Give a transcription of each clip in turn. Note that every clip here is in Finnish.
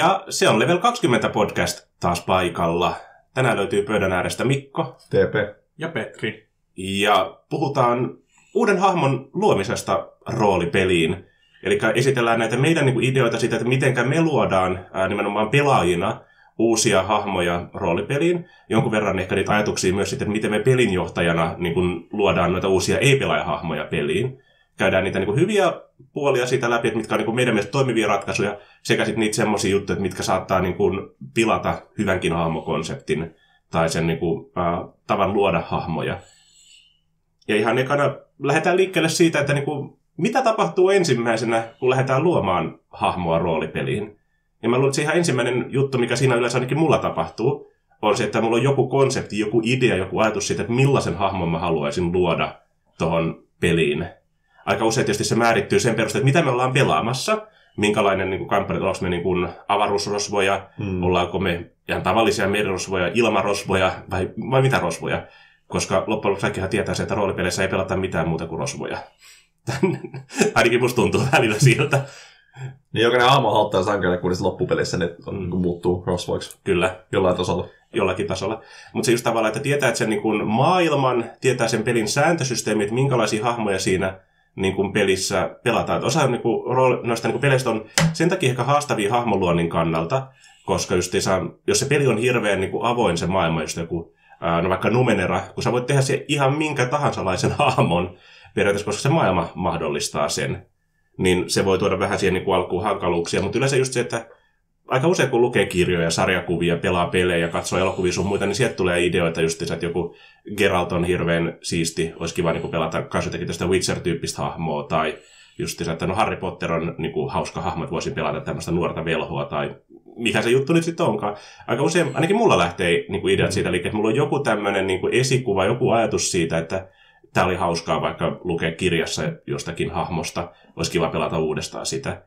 Ja se on Level 20 podcast taas paikalla. Tänään löytyy pöydän äärestä Mikko. TP. Ja Petri. Ja puhutaan uuden hahmon luomisesta roolipeliin. Eli esitellään näitä meidän niin kuin, ideoita siitä, että miten me luodaan ää, nimenomaan pelaajina uusia hahmoja roolipeliin. Jonkun verran ehkä niitä ajatuksia myös sitten, että miten me pelinjohtajana niin kuin, luodaan noita uusia ei-pelaajahahmoja peliin. Käydään niitä niin kuin, hyviä puolia siitä läpi, että mitkä on niin kuin, meidän mielestä toimivia ratkaisuja, sekä sitten niitä semmoisia juttuja, että mitkä saattaa niin kuin, pilata hyvänkin hahmokonseptin tai sen niin kuin, äh, tavan luoda hahmoja. Ja ihan ekana lähdetään liikkeelle siitä, että niin kuin, mitä tapahtuu ensimmäisenä, kun lähdetään luomaan hahmoa roolipeliin. Ja mä luulen, että se ihan ensimmäinen juttu, mikä siinä yleensä ainakin mulla tapahtuu, on se, että mulla on joku konsepti, joku idea, joku ajatus siitä, että millaisen hahmon mä haluaisin luoda tuohon peliin. Aika usein tietysti se määrittyy sen perusteella, että mitä me ollaan pelaamassa, minkälainen niin kampanja, onko me niin kuin avaruusrosvoja, mm. ollaanko me ihan tavallisia merirosvoja, ilmarosvoja vai, vai mitä rosvoja. Koska loppujen lopuksi kaikkihan tietää se, että roolipeleissä ei pelata mitään muuta kuin rosvoja. Ainakin musta tuntuu välillä siltä. Niin jokainen aamu sankelle, kun se loppupelissä ne on, mm. muuttuu rosvoiksi. Kyllä. Jollain tasolla. Jollakin tasolla. Mutta se just tavallaan, että tietää että sen niin kun maailman, tietää sen pelin sääntösysteemi, että minkälaisia hahmoja siinä niin kuin pelissä pelataan. Et osa niin kuin, rooli, noista niin kuin peleistä on sen takia ehkä haastavia hahmoluonnin kannalta, koska just saa, jos se peli on hirveän niin kuin avoin se maailma, just joku, ää, no vaikka Numenera, kun sä voit tehdä se ihan minkä tahansa laisen hahmon periaatteessa, koska se maailma mahdollistaa sen, niin se voi tuoda vähän siihen niin kuin alkuun hankaluuksia, mutta yleensä just se, että aika usein kun lukee kirjoja, sarjakuvia, pelaa pelejä, katsoo elokuvia sun muita, niin sieltä tulee ideoita just että joku Geralt on hirveän siisti, olisi kiva niin pelata kanssa tästä Witcher-tyyppistä hahmoa, tai just että no Harry Potter on niin kuin, hauska hahmo, että voisin pelata tämmöistä nuorta velhoa, tai mikä se juttu nyt sitten onkaan. Aika usein, ainakin mulla lähtee niin kuin ideat siitä, eli että mulla on joku tämmöinen niin esikuva, joku ajatus siitä, että tämä oli hauskaa vaikka lukea kirjassa jostakin hahmosta, olisi kiva pelata uudestaan sitä.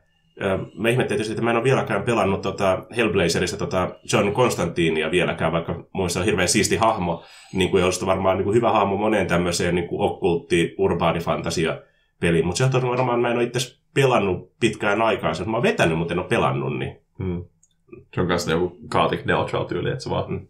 Mä ihmettelin tietysti, että mä en ole vieläkään pelannut tota Hellblazerista tota John Constantinia vieläkään, vaikka muista on hirveän siisti hahmo, niin kuin olisi varmaan niin kuin hyvä hahmo moneen tämmöiseen niin kuin okkultti, urbaani fantasia peliin. Mutta se on varmaan, mä en ole itse pelannut pitkään aikaan, mä oon vetänyt, mutta en ole pelannut. Niin. Hmm. Se on kanssa joku Chaotic Neutral tyyli, että se vaan hmm.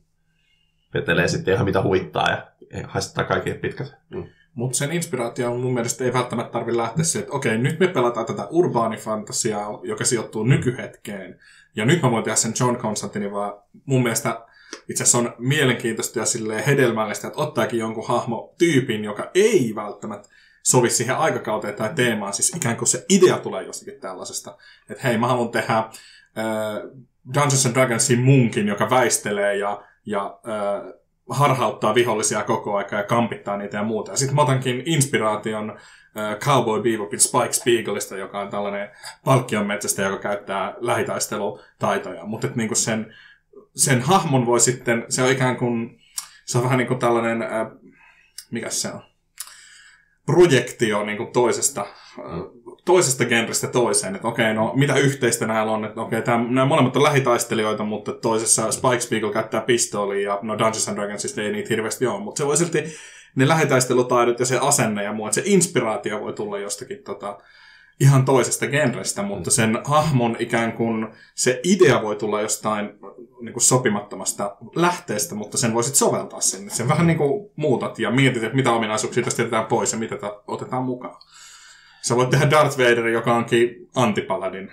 vetelee sitten ihan mitä huittaa ja haistaa kaikki pitkät. Hmm. Mutta sen inspiraatio mun mielestä ei välttämättä tarvitse lähteä siihen, että okei, nyt me pelataan tätä urbaanifantasiaa, joka sijoittuu nykyhetkeen. Ja nyt mä voin tehdä sen John Constantinin, vaan mun mielestä itse asiassa on mielenkiintoista ja hedelmällistä, että ottaakin jonkun hahmotyypin, joka ei välttämättä sovi siihen aikakauteen tai teemaan. Siis ikään kuin se idea tulee jostakin tällaisesta. Että hei, mä haluan tehdä äh, Dungeons and Dragonsin munkin, joka väistelee ja, ja äh, harhauttaa vihollisia koko aika ja kampittaa niitä ja muuta. Ja sitten mä otankin inspiraation Cowboy Bebopin Spike Spiegelista, joka on tällainen palkkionmetsästä, joka käyttää lähitaistelutaitoja. Mutta niinku sen, sen hahmon voi sitten, se on ikään kuin, se on vähän niin kuin tällainen, uh, mikä se on, projektio niin kuin toisesta uh, toisesta genrestä toiseen, että okei, no mitä yhteistä näillä on, että okei, tämä, nämä molemmat on lähitaistelijoita, mutta toisessa Spike Spiegel käyttää pistoolia ja no Dungeons and Dragonsista ei niitä hirveästi ole, mutta se voi silti ne lähitaistelutaidot ja se asenne ja muu, että se inspiraatio voi tulla jostakin tota, ihan toisesta genrestä, mutta sen hahmon ikään kuin se idea voi tulla jostain niin kuin sopimattomasta lähteestä, mutta sen voisit soveltaa sinne. Sen vähän niin kuin muutat ja mietit, että mitä ominaisuuksia tästä jätetään pois ja mitä otetaan mukaan. Sä voit tehdä Darth Vader, joka onkin antipaladin.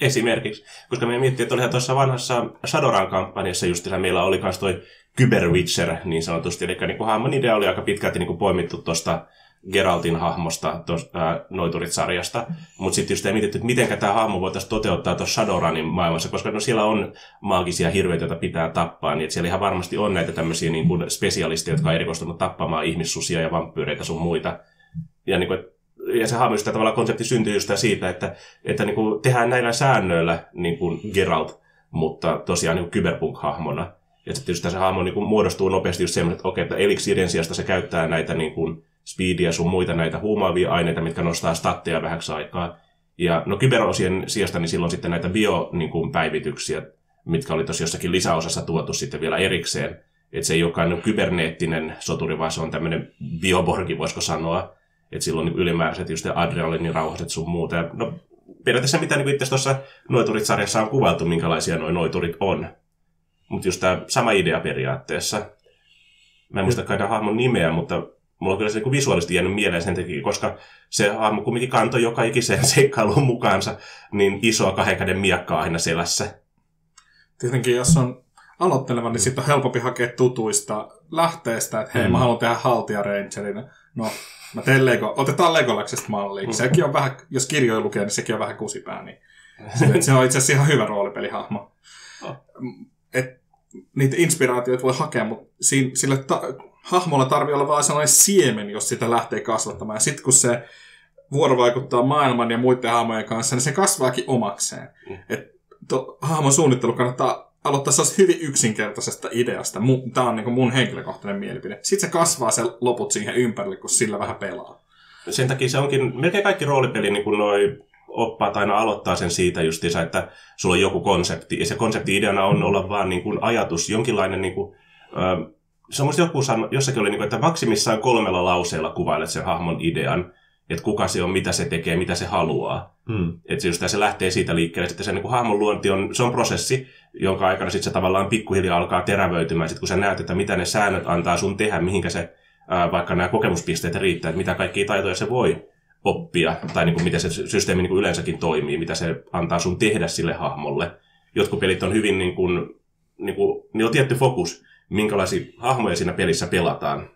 Esimerkiksi. Koska me miettii, että olihan tuossa vanhassa Shadowrun kampanjassa just meillä oli myös toi Kyber Witcher niin sanotusti. Eli niin hahmon idea oli aika pitkälti niin kuin poimittu tuosta Geraltin hahmosta tos, ää, Noiturit-sarjasta. Mutta sitten just ei mietitty, että miten tämä hahmo voitaisiin toteuttaa tuossa Shadowrunin maailmassa, koska no siellä on maagisia hirveitä, joita pitää tappaa, niin siellä ihan varmasti on näitä tämmöisiä niin spesialisteja, jotka on erikoistunut tappamaan ihmissusia ja vampyyreitä sun muita. Ja niin kuin, ja se hahmo tavallaan konsepti syntyy just siitä, että, että niin kuin tehdään näillä säännöillä niin kuin Geralt, mutta tosiaan niin kyberpunk-hahmona. Ja sitten just se hahmo niin kuin muodostuu nopeasti just semmoinen, että okei, että eliksiiden sijasta se käyttää näitä niin kuin speedia sun muita näitä huumaavia aineita, mitkä nostaa statteja vähäksi aikaa. Ja no kyberosien sijasta niin silloin sitten näitä biopäivityksiä, niin mitkä oli tosi jossakin lisäosassa tuotu sitten vielä erikseen. Että se ei olekaan niin kyberneettinen soturi, vaan se on tämmöinen bioborgi, voisiko sanoa että silloin niin ylimääräiset just adrenalinin rauhaset sun muuta. Ja, no, periaatteessa mitä niin itse tuossa Noiturit-sarjassa on kuvailtu, minkälaisia noin noiturit on. Mutta just tämä sama idea periaatteessa. Mä en muista kai hahmon nimeä, mutta mulla on kyllä se niin visuaalisesti jäänyt mieleen sen takia, koska se hahmo kumminkin kantoi joka ikiseen seikkailuun mukaansa niin isoa kahden käden miakkaa aina selässä. Tietenkin, jos on aloitteleva, niin sitten on helpompi hakea tutuista lähteestä, että hei, mm. mä haluan tehdä haltia rangerina. No, mä teen Lego, otetaan Legolaksesta malliin. Mm. Sekin on vähän, jos kirjoja lukee, niin sekin on vähän kusipää, niin se on itse asiassa ihan hyvä roolipelihahmo. Oh. Et, niitä inspiraatioita voi hakea, mutta sille ta- hahmolla tarvii olla vain sellainen siemen, jos sitä lähtee kasvattamaan. Ja sitten kun se vuorovaikuttaa maailman ja muiden hahmojen kanssa, niin se kasvaakin omakseen. Mm. Et to, hahmon suunnittelu kannattaa aloittaa hyvin yksinkertaisesta ideasta. Tämä on niin mun henkilökohtainen mielipide. Sitten se kasvaa se loput siihen ympärille, kun sillä vähän pelaa. Sen takia se onkin, melkein kaikki roolipeli, niin kuin noi oppaat aina aloittaa sen siitä justiinsa, että sulla on joku konsepti. Ja se konsepti ideana on olla vaan niin kuin ajatus, jonkinlainen niin kuin, äh, se on joku sano, jossakin oli, niin kuin, että maksimissaan kolmella lauseella kuvailet sen hahmon idean, että kuka se on, mitä se tekee, mitä se haluaa. Hmm. Että se, just se lähtee siitä liikkeelle. Sitten se niin kuin hahmon luonti on, se on prosessi, jonka aikana sitten se tavallaan pikkuhiljaa alkaa terävöitymään. Sitten kun sä näet, että mitä ne säännöt antaa sun tehdä, mihinkä se, ää, vaikka nämä kokemuspisteet riittää, että mitä kaikkia taitoja se voi oppia, tai niin kuin miten se systeemi niin kuin yleensäkin toimii, mitä se antaa sun tehdä sille hahmolle. Jotkut pelit on hyvin, niin kuin, niin kuin, niin on tietty fokus, minkälaisia hahmoja siinä pelissä pelataan.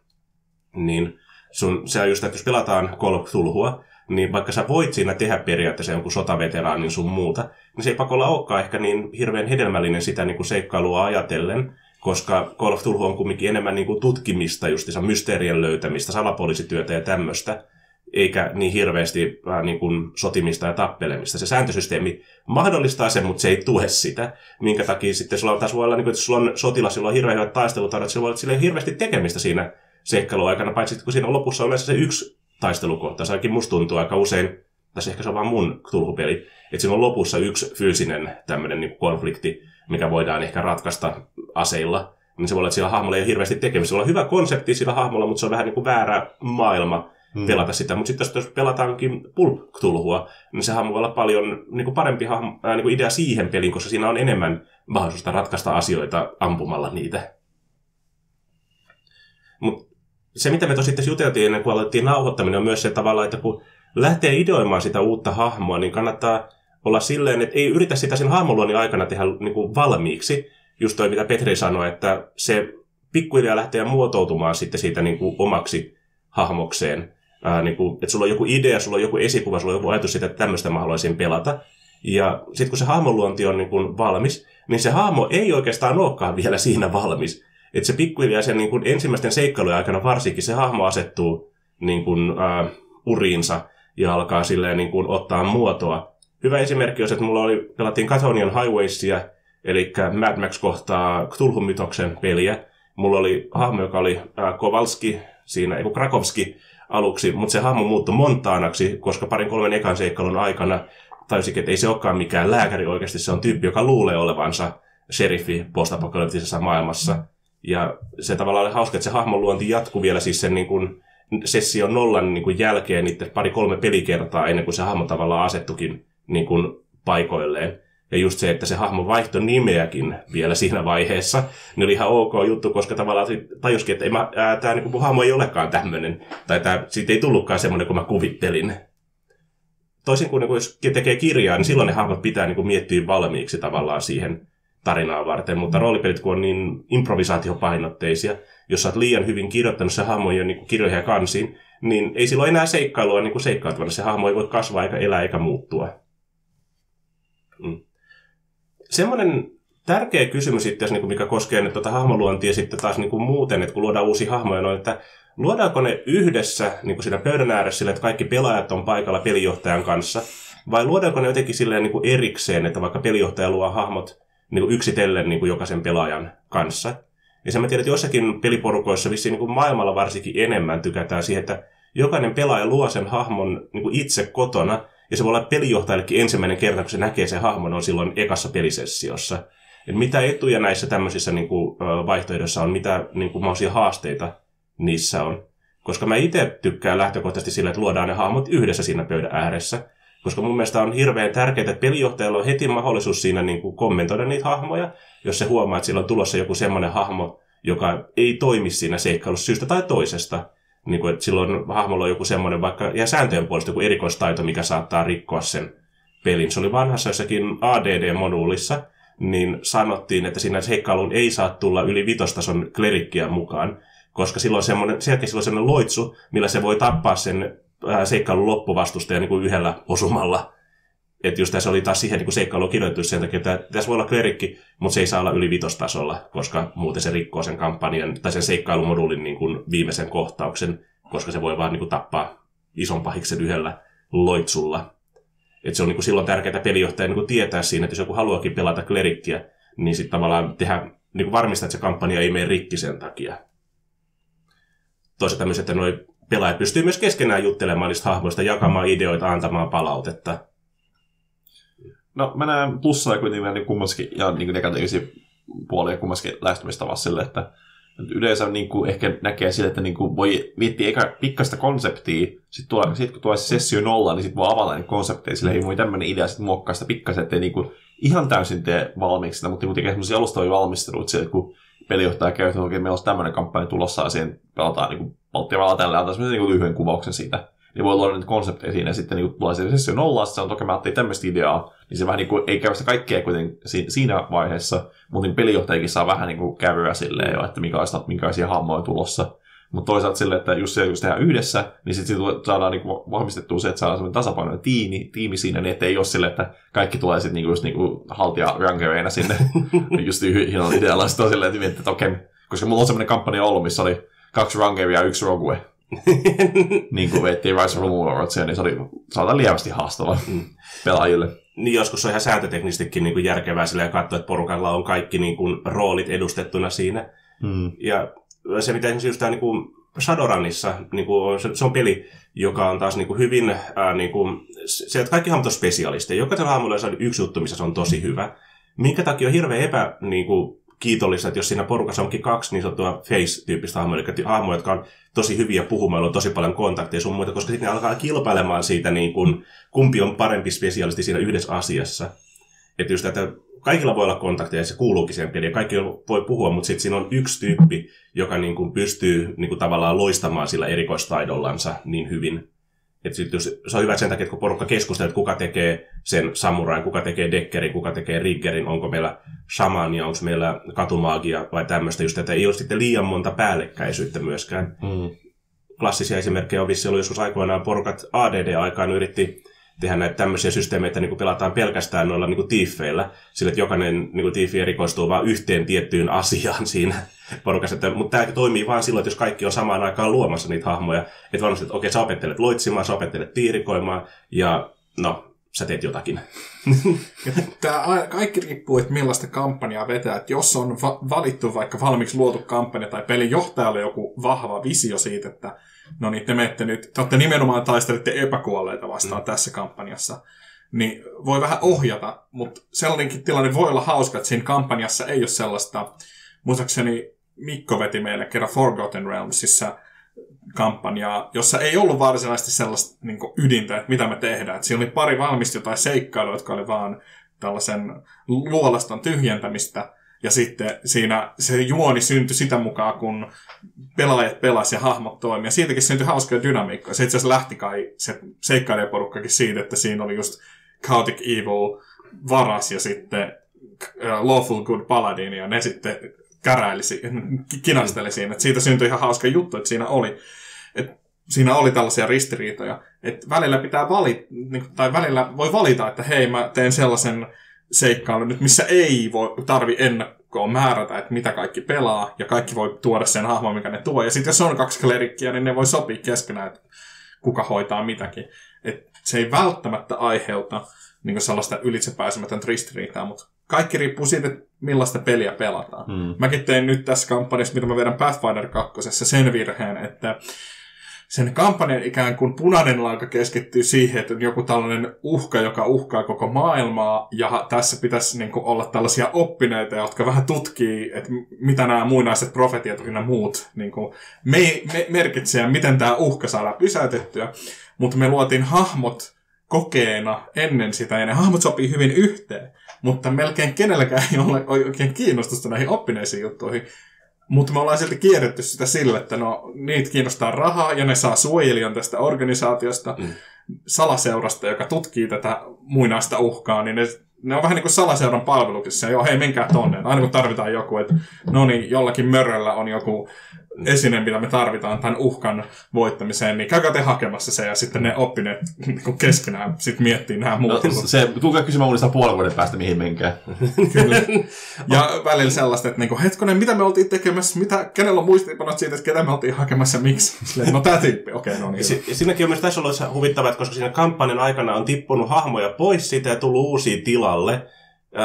Niin sun, se on just, että jos pelataan Call of Cthulhua, niin vaikka sä voit siinä tehdä periaatteessa jonkun sotaveteraanin sun muuta, niin se ei pakolla olekaan ehkä niin hirveän hedelmällinen sitä niin kuin seikkailua ajatellen, koska Call of Cthulhu on kumminkin enemmän niin kuin tutkimista, justiinsa mysteerien löytämistä, salapoliisityötä ja tämmöistä, eikä niin hirveästi äh, niin kuin sotimista ja tappelemista. Se sääntösysteemi mahdollistaa sen, mutta se ei tue sitä, minkä takia sitten sulla taas voi olla, niin kuin, että sulla on sotilas, jolla on hirveän hyvät taistelutaidot, sillä voi olla hirveästi tekemistä siinä seikkailuaikana, paitsi kun siinä lopussa on yleensä se yksi taistelukohta. Se ainakin musta tuntuu aika usein, tässä ehkä se on vaan mun tulhupeli, että siinä on lopussa yksi fyysinen tämmöinen niin konflikti, mikä voidaan ehkä ratkaista aseilla. Niin se voi olla, että sillä hahmolla ei ole hirveästi tekemistä. Se on hyvä konsepti sillä hahmolla, mutta se on vähän niin kuin väärä maailma hmm. pelata sitä. Mutta sitten jos pelataankin pulp tulhua niin se hahmo voi olla paljon niin kuin parempi hahmo, ää, niin kuin idea siihen peliin, koska siinä on enemmän mahdollisuutta ratkaista asioita ampumalla niitä. Mutta se, mitä me sitten juteltiin ennen kuin alettiin nauhoittaminen, on myös se tavalla, että kun lähtee ideoimaan sitä uutta hahmoa, niin kannattaa olla silleen, että ei yritä sitä sen hahmoluonnin aikana tehdä niin kuin valmiiksi. Just toi, mitä Petri sanoi, että se pikkuhiljaa lähtee muotoutumaan sitten siitä niin kuin omaksi hahmokseen. Ää, niin kuin, että sulla on joku idea, sulla on joku esikuva, sulla on joku ajatus siitä, että tämmöistä mä haluaisin pelata. Ja sitten kun se hahmoluonti on niin kuin valmis, niin se hahmo ei oikeastaan olekaan vielä siinä valmis. Että se pikkuhiljaa sen niin kuin ensimmäisten seikkailujen aikana varsinkin se hahmo asettuu niin kuin, äh, uriinsa ja alkaa silleen niin kuin, ottaa muotoa. Hyvä esimerkki on, että mulla oli, pelattiin Cathonian Highwaysia, eli Mad Max kohtaa Cthulhu-mytoksen peliä. Mulla oli hahmo, joka oli äh, Kowalski, siinä, ei Krakowski aluksi, mutta se hahmo muuttui Montaanaksi, koska parin kolmen ekan seikkailun aikana tajusikin, että ei se olekaan mikään lääkäri oikeasti, se on tyyppi, joka luulee olevansa sheriffi postapokalyptisessa maailmassa. Ja se tavallaan oli hauska, että se hahmon luonti jatkuu vielä siis sen niin kuin, session nollan niin kuin jälkeen niiden pari-kolme pelikertaa ennen kuin se hahmo tavallaan asettukin niin kuin paikoilleen. Ja just se, että se hahmo vaihtoi nimeäkin vielä siinä vaiheessa, niin oli ihan ok juttu, koska tavallaan tajuskin, että tämä niin kuin, hahmo ei olekaan tämmöinen. Tai tämä, siitä ei tullutkaan semmoinen kuin mä kuvittelin. Toisin kuin, niin kuin jos tekee kirjaa, niin silloin ne hahmot pitää niin kuin, miettiä valmiiksi tavallaan siihen tarinaa varten, mutta roolipelit kun on niin improvisaatiopainotteisia, jos sä oot liian hyvin kirjoittanut se hahmojen niin kirjoihin ja kansiin, niin ei silloin enää seikkailua niin seikkailtavana. Se hahmo ei voi kasvaa eikä elää eikä muuttua. Mm. Semmoinen tärkeä kysymys sitten, niin mikä koskee nyt tuota hahmoluontia sitten taas niin kuin muuten, että kun luodaan uusia hahmoja, on, että luodaanko ne yhdessä niin kuin siinä pöydän ääressä sille, että kaikki pelaajat on paikalla pelijohtajan kanssa, vai luodaanko ne jotenkin silleen niin kuin erikseen, että vaikka pelijohtaja luo hahmot niin kuin yksitellen niin kuin jokaisen pelaajan kanssa. Ja sen mä tiedän, että jossakin peliporukoissa vissiin niin kuin maailmalla varsinkin enemmän tykätään siihen, että jokainen pelaaja luo sen hahmon niin kuin itse kotona, ja se voi olla pelijohtajallekin ensimmäinen kerta, kun se näkee sen hahmon, on silloin ekassa pelisessiossa. Et mitä etuja näissä tämmöisissä niin kuin, vaihtoehdoissa on, mitä niin kuin, haasteita niissä on. Koska mä itse tykkään lähtökohtaisesti sillä, että luodaan ne hahmot yhdessä siinä pöydän ääressä. Koska mun mielestä on hirveän tärkeää, että pelijohtajalla on heti mahdollisuus siinä niin kuin kommentoida niitä hahmoja, jos se huomaa, että sillä on tulossa joku semmoinen hahmo, joka ei toimi siinä seikkailussa syystä tai toisesta. Niin kuin, että silloin hahmolla on joku semmoinen vaikka, ja sääntöjen puolesta joku erikoistaito, mikä saattaa rikkoa sen pelin. Se oli vanhassa jossakin ADD-moduulissa, niin sanottiin, että siinä seikkailuun ei saa tulla yli vitostason klerikkiä mukaan, koska silloin semmoinen, selkeästi silloin semmoinen loitsu, millä se voi tappaa sen seikkailun loppuvastustaja niin kuin yhdellä osumalla. Että just tässä oli taas siihen niin seikkailuun kirjoitettu sen takia, että tässä voi olla klerikki, mutta se ei saa olla yli vitostasolla, koska muuten se rikkoo sen kampanjan tai sen seikkailumoduulin niin kuin viimeisen kohtauksen, koska se voi vaan niin kuin tappaa ison pahiksen yhdellä loitsulla. Et se on niin kuin silloin tärkeää pelijohtajan niin tietää siinä, että jos joku haluakin pelata klerikkiä, niin sitten tavallaan tehdä, niin kuin varmistaa, että se kampanja ei mene rikki sen takia. Toisaalta tämmöiset, että noi pelaajat pystyy myös keskenään juttelemaan niistä hahmoista, jakamaan ideoita, antamaan palautetta. No mä näen plussaa kuitenkin niin kummaskin ja niin negatiivisia puolia kummaskin lähestymistavassa sille, että yleensä niin kuin ehkä näkee sille, että niin kuin voi miettiä eikä pikkaista konseptia, sitten tuo, sit kun tulee se sessio nolla, niin sitten voi avata niitä konsepteja, sillä ei voi tämmöinen idea sitten muokkaa sitä pikkasen, ettei niin kuin ihan täysin tee valmiiksi sitä, mutta niin tekee semmoisia alustavia valmisteluita, että kun pelijohtaja kertoo, että oikein meillä on tämmöinen kampanja tulossa ja siihen pelataan niin Baltiavalla tällä antaa semmoisen niin lyhyen kuvauksen siitä. Niin voi luoda niitä konsepteja siinä ja sitten niin tulee se sessio nolla, sitten on toki mä ajattelin tämmöistä ideaa, niin se vähän niin kuin, ei käy sitä kaikkea kuitenkin siinä vaiheessa, mutta niin pelijohtajakin saa vähän niin kuin kävyä silleen jo, että minkälaisia, minkälaisia hahmoja tulossa. Mutta toisaalta silleen, että just se, jos tehdään yhdessä, niin sitten saadaan niinku vahvistettua se, että saadaan semmoinen tasapainoinen tiimi, tiimi siinä, niin ettei ole silleen, että kaikki tulee sitten niinku just niinku haltia rankereina sinne just. Sitten on silleen, että, että okei, koska mulla on semmoinen kampanja ollut, missä oli kaksi rankeria ja yksi rogue. niin kuin vettiin Rise of Rumorotsia, niin se oli saatan lievästi haastava mm. pelaajille. Niin joskus on ihan sääntöteknisestikin niin kuin järkevää sillä ja katsoa, että porukalla on kaikki niin kuin, roolit edustettuna siinä. Mm. Ja se, mitä esimerkiksi just tämä niin kuin Shadowrunissa, niin kuin, se, se, on peli, joka on taas niin kuin hyvin, ää, niin kuin, se, että kaikki hahmot on spesialisteja. Jokaisella hahmolla on yksi juttu, missä se on tosi hyvä. Minkä takia on hirveän epä, niin kuin, kiitollista, että jos siinä porukassa onkin kaksi niin sanottua face-tyyppistä hahmoja, eli hahmoja, jotka on tosi hyviä puhumaan, on tosi paljon kontakteja sun muita, koska sitten ne alkaa kilpailemaan siitä, niin kuin, kumpi on parempi spesialisti siinä yhdessä asiassa. Että just, että kaikilla voi olla kontakteja, ja se kuuluukin siihen peliin, kaikki voi puhua, mutta sitten siinä on yksi tyyppi, joka niin kuin pystyy niin kuin tavallaan loistamaan sillä erikoistaidollansa niin hyvin. Et sit jos, se on hyvä sen takia, että kun porukka keskustelee, että kuka tekee sen samurain, kuka tekee dekkerin, kuka tekee riggerin, onko meillä shamania, onko meillä katumaagia vai tämmöistä, just että ei ole sitten liian monta päällekkäisyyttä myöskään. Mm. Klassisia esimerkkejä on vissi ollut joskus aikoinaan porukat ADD-aikaan yritti tehdä näitä tämmöisiä systeemeitä, niin kuin pelataan pelkästään noilla niin kuin tiiffeillä, sillä että jokainen niin kuin tiiffi erikoistuu vain yhteen tiettyyn asiaan siinä porukassa. Että, mutta tämä toimii vain silloin, että jos kaikki on samaan aikaan luomassa niitä hahmoja, että varmasti, että okei, sä opettelet loitsimaan, sä opettelet tiirikoimaan, ja no, sä teet jotakin. Tämä kaikki riippuu, että millaista kampanjaa vetää. Että jos on va- valittu vaikka valmiiksi luotu kampanja tai pelin johtajalle joku vahva visio siitä, että no niin, te menette nyt, te olette nimenomaan taistelette epäkuolleita vastaan mm. tässä kampanjassa, niin voi vähän ohjata, mutta sellainenkin tilanne voi olla hauska, että siinä kampanjassa ei ole sellaista, muistaakseni Mikko veti meille kerran Forgotten Realmsissa kampanjaa, jossa ei ollut varsinaisesti sellaista niin ydintä, että mitä me tehdään. Että siinä oli pari valmista jotain seikkailua, jotka oli vaan tällaisen luolaston tyhjentämistä, ja sitten siinä se juoni syntyi sitä mukaan, kun pelaajat pelasivat ja hahmot toimivat. Ja siitäkin syntyi hauskoja dynamiikkoja. Se itse asiassa lähti kai se seikkailijaporukkakin siitä, että siinä oli just Chaotic Evil varas ja sitten uh, Lawful Good Paladin, ja ne sitten käräili, kinasteli siinä. Et siitä syntyi ihan hauska juttu, että siinä oli, et siinä oli tällaisia ristiriitoja. Että välillä pitää valita, niin, tai välillä voi valita, että hei, mä teen sellaisen seikkailun nyt, missä ei voi, tarvi ennakkoon määrätä, että mitä kaikki pelaa, ja kaikki voi tuoda sen hahmon, mikä ne tuo. Ja sitten jos on kaksi klerikkiä, niin ne voi sopia keskenään, että kuka hoitaa mitäkin. Et se ei välttämättä aiheuta niin sellaista ylitsepääsemätöntä ristiriitaa, mutta kaikki riippuu siitä, että millaista peliä pelataan. Hmm. Mäkin tein nyt tässä kampanjassa, mitä mä vedän Pathfinder 2, sen virheen, että sen kampanjan ikään kuin punainen lanka keskittyy siihen, että on joku tällainen uhka, joka uhkaa koko maailmaa, ja tässä pitäisi niin kuin, olla tällaisia oppineita, jotka vähän tutkii, että mitä nämä muinaiset profetiat ja muut niin kuin, me, me, merkitsee, miten tämä uhka saadaan pysäytettyä. Mutta me luotiin hahmot, kokeena ennen sitä, ja ne hahmot sopii hyvin yhteen. Mutta melkein kenelläkään ei ole oikein kiinnostusta näihin oppineisiin juttuihin. Mutta me ollaan silti kierretty sitä sillä, että no, niitä kiinnostaa rahaa, ja ne saa suojelijan tästä organisaatiosta, mm. salaseurasta, joka tutkii tätä muinaista uhkaa, niin ne ne on vähän niin kuin salaseuran palveluksessa. Joo, hei, menkää tonne. Aina kun tarvitaan joku, että no niin, jollakin möröllä on joku esine, mitä me tarvitaan tämän uhkan voittamiseen, niin käykää te hakemassa se, ja sitten ne oppineet niin keskenään sitten miettii nämä muut. No, se, tulkaa kysymään uudestaan puolen vuoden päästä, mihin menkää. Kyllä. Ja välillä sellaista, että niin kuin, hetkonen, mitä me oltiin tekemässä, mitä, kenellä on muistiinpanot siitä, että ketä me oltiin hakemassa ja miksi? Silleen, no tämä tyyppi, okei, okay, no niin. Si- siinäkin on myös tässä ollut huvittavaa, että koska siinä kampanjan aikana on tippunut hahmoja pois siitä ja tullut uusia tilalle,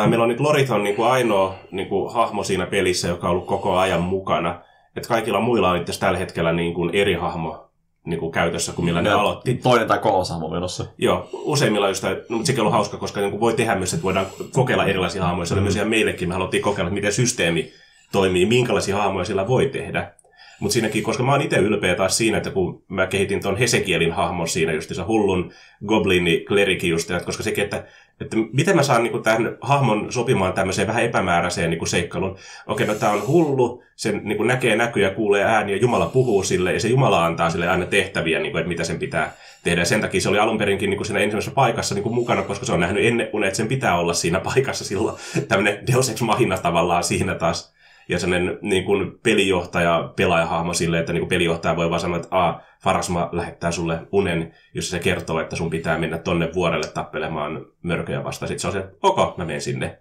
Meillä on nyt Lorithon niin kuin ainoa niin kuin, hahmo siinä pelissä, joka on ollut koko ajan mukana että kaikilla muilla on itse tällä hetkellä niin kuin eri hahmo niin kuin käytössä kuin millä ne ja aloitti. Toinen tai kolmas hahmo menossa. Joo, useimmilla just, no, mutta sekin on ollut hauska, koska niin kuin voi tehdä myös, että voidaan kokeilla erilaisia hahmoja. Se oli mm. myös ihan meillekin, me haluttiin kokeilla, että miten systeemi toimii, minkälaisia hahmoja sillä voi tehdä. Mutta siinäkin, koska mä oon itse ylpeä taas siinä, että kun mä kehitin ton Hesekielin hahmon siinä justiinsa hullun goblini klerikin just, koska sekin, että että miten mä saan niin tämän hahmon sopimaan tämmöiseen vähän epämääräiseen niin seikkailuun. Okei, no tämä on hullu, se niin näkee näkyjä, kuulee ääniä, Jumala puhuu sille ja se Jumala antaa sille aina tehtäviä, niin kuin, että mitä sen pitää tehdä. Ja sen takia se oli alun perinkin niin siinä ensimmäisessä paikassa niin mukana, koska se on nähnyt ennen unen, että sen pitää olla siinä paikassa silloin. Tämmöinen Deus Ex Machina tavallaan siinä taas ja sellainen niin kuin pelijohtaja, pelaajahahmo sille, että niin kuin pelijohtaja voi vaan sanoa, että A, Farasma lähettää sulle unen, jos se kertoo, että sun pitää mennä tonne vuorelle tappelemaan mörköjä vastaan. Sitten se on se, ok, mä menen sinne.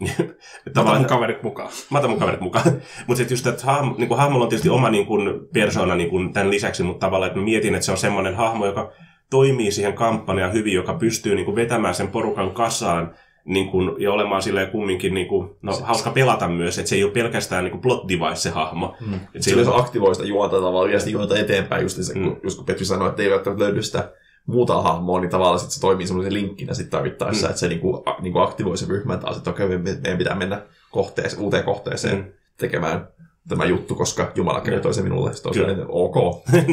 mä otan mun kaverit mukaan. Mä otan mun kaverit mukaan. mutta sitten just, että hahmo, niin kuin hahmolla on tietysti oma niin kuin persoona niin kuin tämän lisäksi, mutta tavallaan, että mä mietin, että se on semmoinen hahmo, joka toimii siihen kampanjaan hyvin, joka pystyy niin kuin vetämään sen porukan kasaan niin kuin, ja olemaan silleen kumminkin niin kuin, no, se, hauska pelata myös, että se ei ole pelkästään niin kuin plot device se hahmo. Mm. Että se, se aktivoi sitä juonta tavallaan ja juonta eteenpäin, just, se, mm. kun, just kun Petri sanoi, että ei välttämättä löydy sitä muuta hahmoa, niin tavallaan sit se toimii semmoisen linkkinä sit tarvittaessa, mm. että se niinku, niinku aktivoi sen ryhmän taas, että okei, meidän pitää mennä kohteeseen, uuteen kohteeseen mm. tekemään tämä juttu, koska Jumala kertoi se minulle, sitten on ok.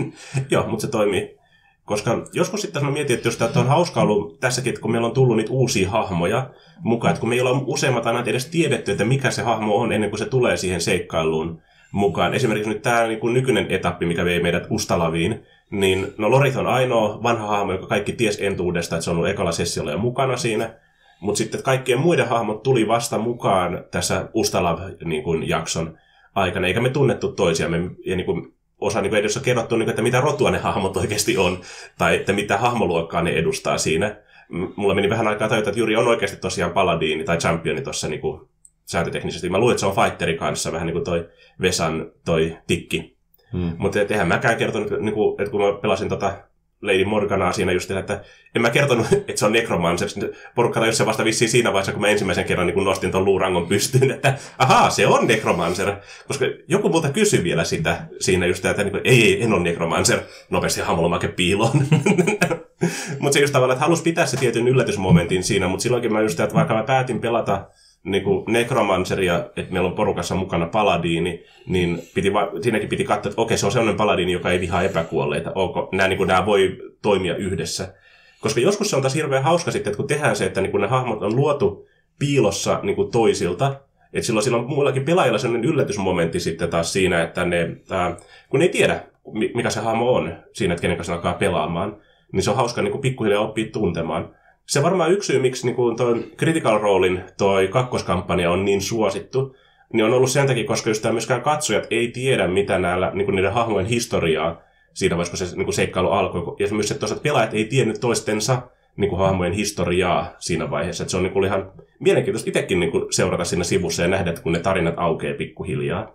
Joo, mutta se toimii. Koska joskus sitten mä mietin, että jos tämä on hauska ollut tässäkin, että kun meillä on tullut niitä uusia hahmoja mukaan, että kun meillä on useimmat aina edes tiedetty, että mikä se hahmo on ennen kuin se tulee siihen seikkailuun mukaan. Esimerkiksi nyt tämä niin kuin nykyinen etappi, mikä vei meidät Ustalaviin, niin no Lorith on ainoa vanha hahmo, joka kaikki ties entuudesta, että se on ollut ekalla sessiolla jo mukana siinä. Mutta sitten kaikkien muiden hahmot tuli vasta mukaan tässä Ustalav-jakson aikana, eikä me tunnettu toisiamme. Ja niin kuin osa niin edes on kerrottu, niin kuin, että mitä rotua ne hahmot oikeasti on, tai että mitä hahmoluokkaa ne edustaa siinä. Mulla meni vähän aikaa tajuta, että Juri on oikeasti tosiaan paladiini tai championi tuossa niin kuin, sääntöteknisesti. Mä luulen, että se on fighteri kanssa, vähän niin kuin toi Vesan toi tikki. Hmm. Mutta eihän mäkään kertonut, niin kuin, että kun mä pelasin tota Lady Morganaa siinä just, että en mä kertonut, että se on Necromancer. Porukka tajus se vasta vissiin siinä vaiheessa, kun mä ensimmäisen kerran niin kun nostin tuon luurangon pystyyn, että ahaa, se on Necromancer. Koska joku multa kysyi vielä sitä siinä just, että niin kuin, ei, ei, en ole Necromancer. Nopeasti hamolomake piiloon. mutta se just tavallaan, että halusi pitää se tietyn yllätysmomentin siinä, mutta silloinkin mä just, että vaikka mä päätin pelata niin kuin Necromanceria, että meillä on porukassa mukana paladiini, niin piti va- siinäkin piti katsoa, että okei, se on sellainen paladiini, joka ei vihaa epäkuolleita. Okay, nämä, niin kuin, nämä voi toimia yhdessä. Koska joskus se on taas hirveän hauska sitten, että kun tehdään se, että niin kuin ne hahmot on luotu piilossa niin kuin toisilta, että silloin, silloin muillakin pelaajilla sellainen yllätysmomentti sitten taas siinä, että ne, ää, kun ne ei tiedä, mikä se hahmo on siinä, että kenen kanssa alkaa pelaamaan, niin se on hauska niin kuin pikkuhiljaa oppia tuntemaan se varmaan yksi syy, miksi niin kuin toi Critical Rolein toi kakkoskampanja on niin suosittu, niin on ollut sen takia, koska just myöskään katsojat ei tiedä, mitä näillä, niin kuin niiden hahmojen historiaa siinä vaiheessa, kun se niin kuin seikkailu alkoi. Ja myös, että pelaajat ei tiennyt toistensa niin kuin hahmojen historiaa siinä vaiheessa. Että se on niin kuin ihan mielenkiintoista itsekin niin kuin seurata siinä sivussa ja nähdä, että kun ne tarinat aukeaa pikkuhiljaa.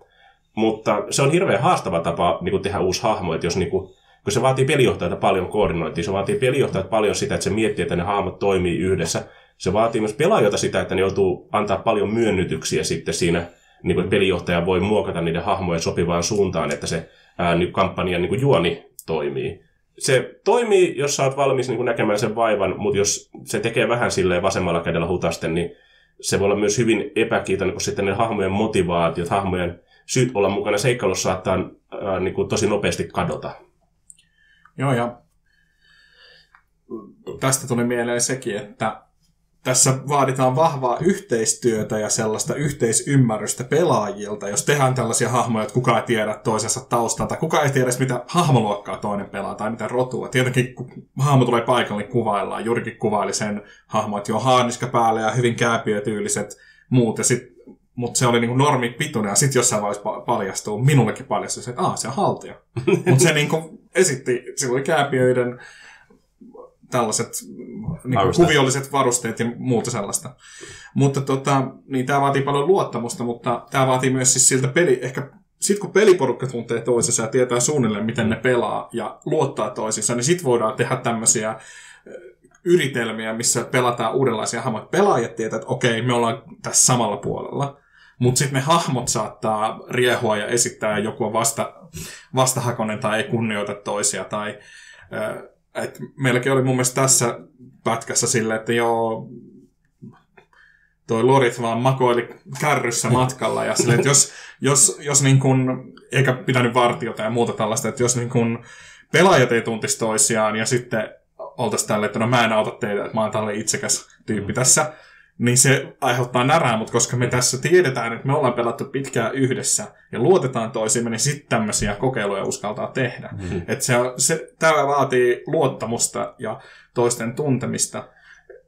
Mutta se on hirveän haastava tapa niin kuin tehdä uusi hahmo, että jos niin kuin kun se vaatii pelijohtajalta paljon koordinointia, se vaatii pelijohtajalta paljon sitä, että se miettii, että ne hahmot toimii yhdessä. Se vaatii myös pelaajilta sitä, että ne joutuu antaa paljon myönnytyksiä sitten siinä, niin kuin pelijohtaja voi muokata niiden hahmojen sopivaan suuntaan, että se ää, niin kampanjan niin juoni toimii. Se toimii, jos sä oot valmis niin näkemään sen vaivan, mutta jos se tekee vähän silleen vasemmalla kädellä hutasten, niin se voi olla myös hyvin epäkiitollinen, kun sitten ne hahmojen motivaatiot, hahmojen syyt olla mukana seikkailussa saattaa ää, niin kuin tosi nopeasti kadota. Joo, ja tästä tuli mieleen sekin, että tässä vaaditaan vahvaa yhteistyötä ja sellaista yhteisymmärrystä pelaajilta, jos tehdään tällaisia hahmoja, että kukaan ei tiedä toisensa taustalta, kukaan ei tiedä edes mitä hahmoluokkaa toinen pelaa tai mitä rotua. Tietenkin kun hahmo tulee paikalle, niin kuvaillaan. Jurikin kuvaili sen hahmo, että joo, haaniska päälle ja hyvin kääpiötyyliset muut, ja sit, mutta se oli niinku normi pituinen, ja sitten jossain vaiheessa paljastuu, minullekin paljastui että se on haltija. mutta se niinku esitti, sillä oli kääpiöiden tällaiset niin kuin kuviolliset varusteet ja muuta sellaista. Mutta tota, niin tämä vaatii paljon luottamusta, mutta tämä vaatii myös siis siltä peli, ehkä sitten kun peliporukka tuntee toisensa ja tietää suunnilleen, miten ne pelaa ja luottaa toisiinsa, niin sitten voidaan tehdä tämmöisiä yritelmiä, missä pelataan uudenlaisia hahmoja. Pelaajat tietää, että okei, me ollaan tässä samalla puolella. Mutta sitten ne hahmot saattaa riehua ja esittää joku vasta, vastahakonen tai ei kunnioita toisia tai et meilläkin oli mun mielestä tässä pätkässä silleen, että joo, toi Lorit vaan makoili kärryssä matkalla ja sille, että jos, jos, jos niin kun, eikä pitänyt vartiota ja muuta tällaista, että jos niin kun pelaajat ei tuntisi toisiaan ja sitten oltaisiin tälle, että no mä en auta teitä, että mä oon tälle itsekäs tyyppi mm. tässä, niin se aiheuttaa närää, mutta koska me tässä tiedetään, että me ollaan pelattu pitkään yhdessä ja luotetaan toisiimme, niin sitten tämmöisiä kokeiluja uskaltaa tehdä. Mm-hmm. Et se, se, tämä vaatii luottamusta ja toisten tuntemista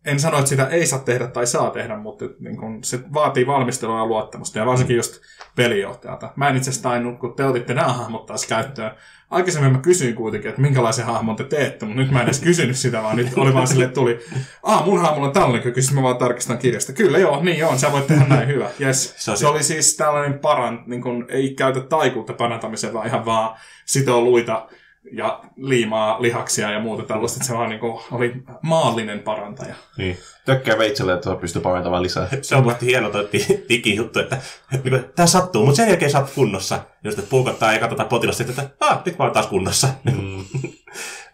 en sano, että sitä ei saa tehdä tai saa tehdä, mutta niin kun, se vaatii valmistelua ja luottamusta, ja varsinkin just pelijohtajalta. Mä en itse asiassa tainnut, kun te otitte nämä hahmot taas käyttöön. Aikaisemmin mä kysyin kuitenkin, että minkälaisen hahmon te teette, mutta nyt mä en edes kysynyt sitä, vaan nyt oli vaan sille, että tuli, ah, mun hahmolla on tällainen kyky, siis mä vaan tarkistan kirjasta. Kyllä joo, niin on, sä voit tehdä näin, hyvä. Yes. Se, se oli siis tällainen paran, niin kun, ei käytä taikuutta parantamiseen, vaan ihan vaan sitoo luita ja liimaa lihaksia ja muuta tällaista, että se vaan niin kuin oli maallinen parantaja. Niin. Tökkää veitselle, että pystyy parantamaan lisää. Se on musta hieno toi digijuttu, että, että että tämä sattuu, mutta sen jälkeen sä oot kunnossa. Just, että puukottaa ja katsotaan potilasta, että ah, nyt mä oon taas kunnossa. Mm.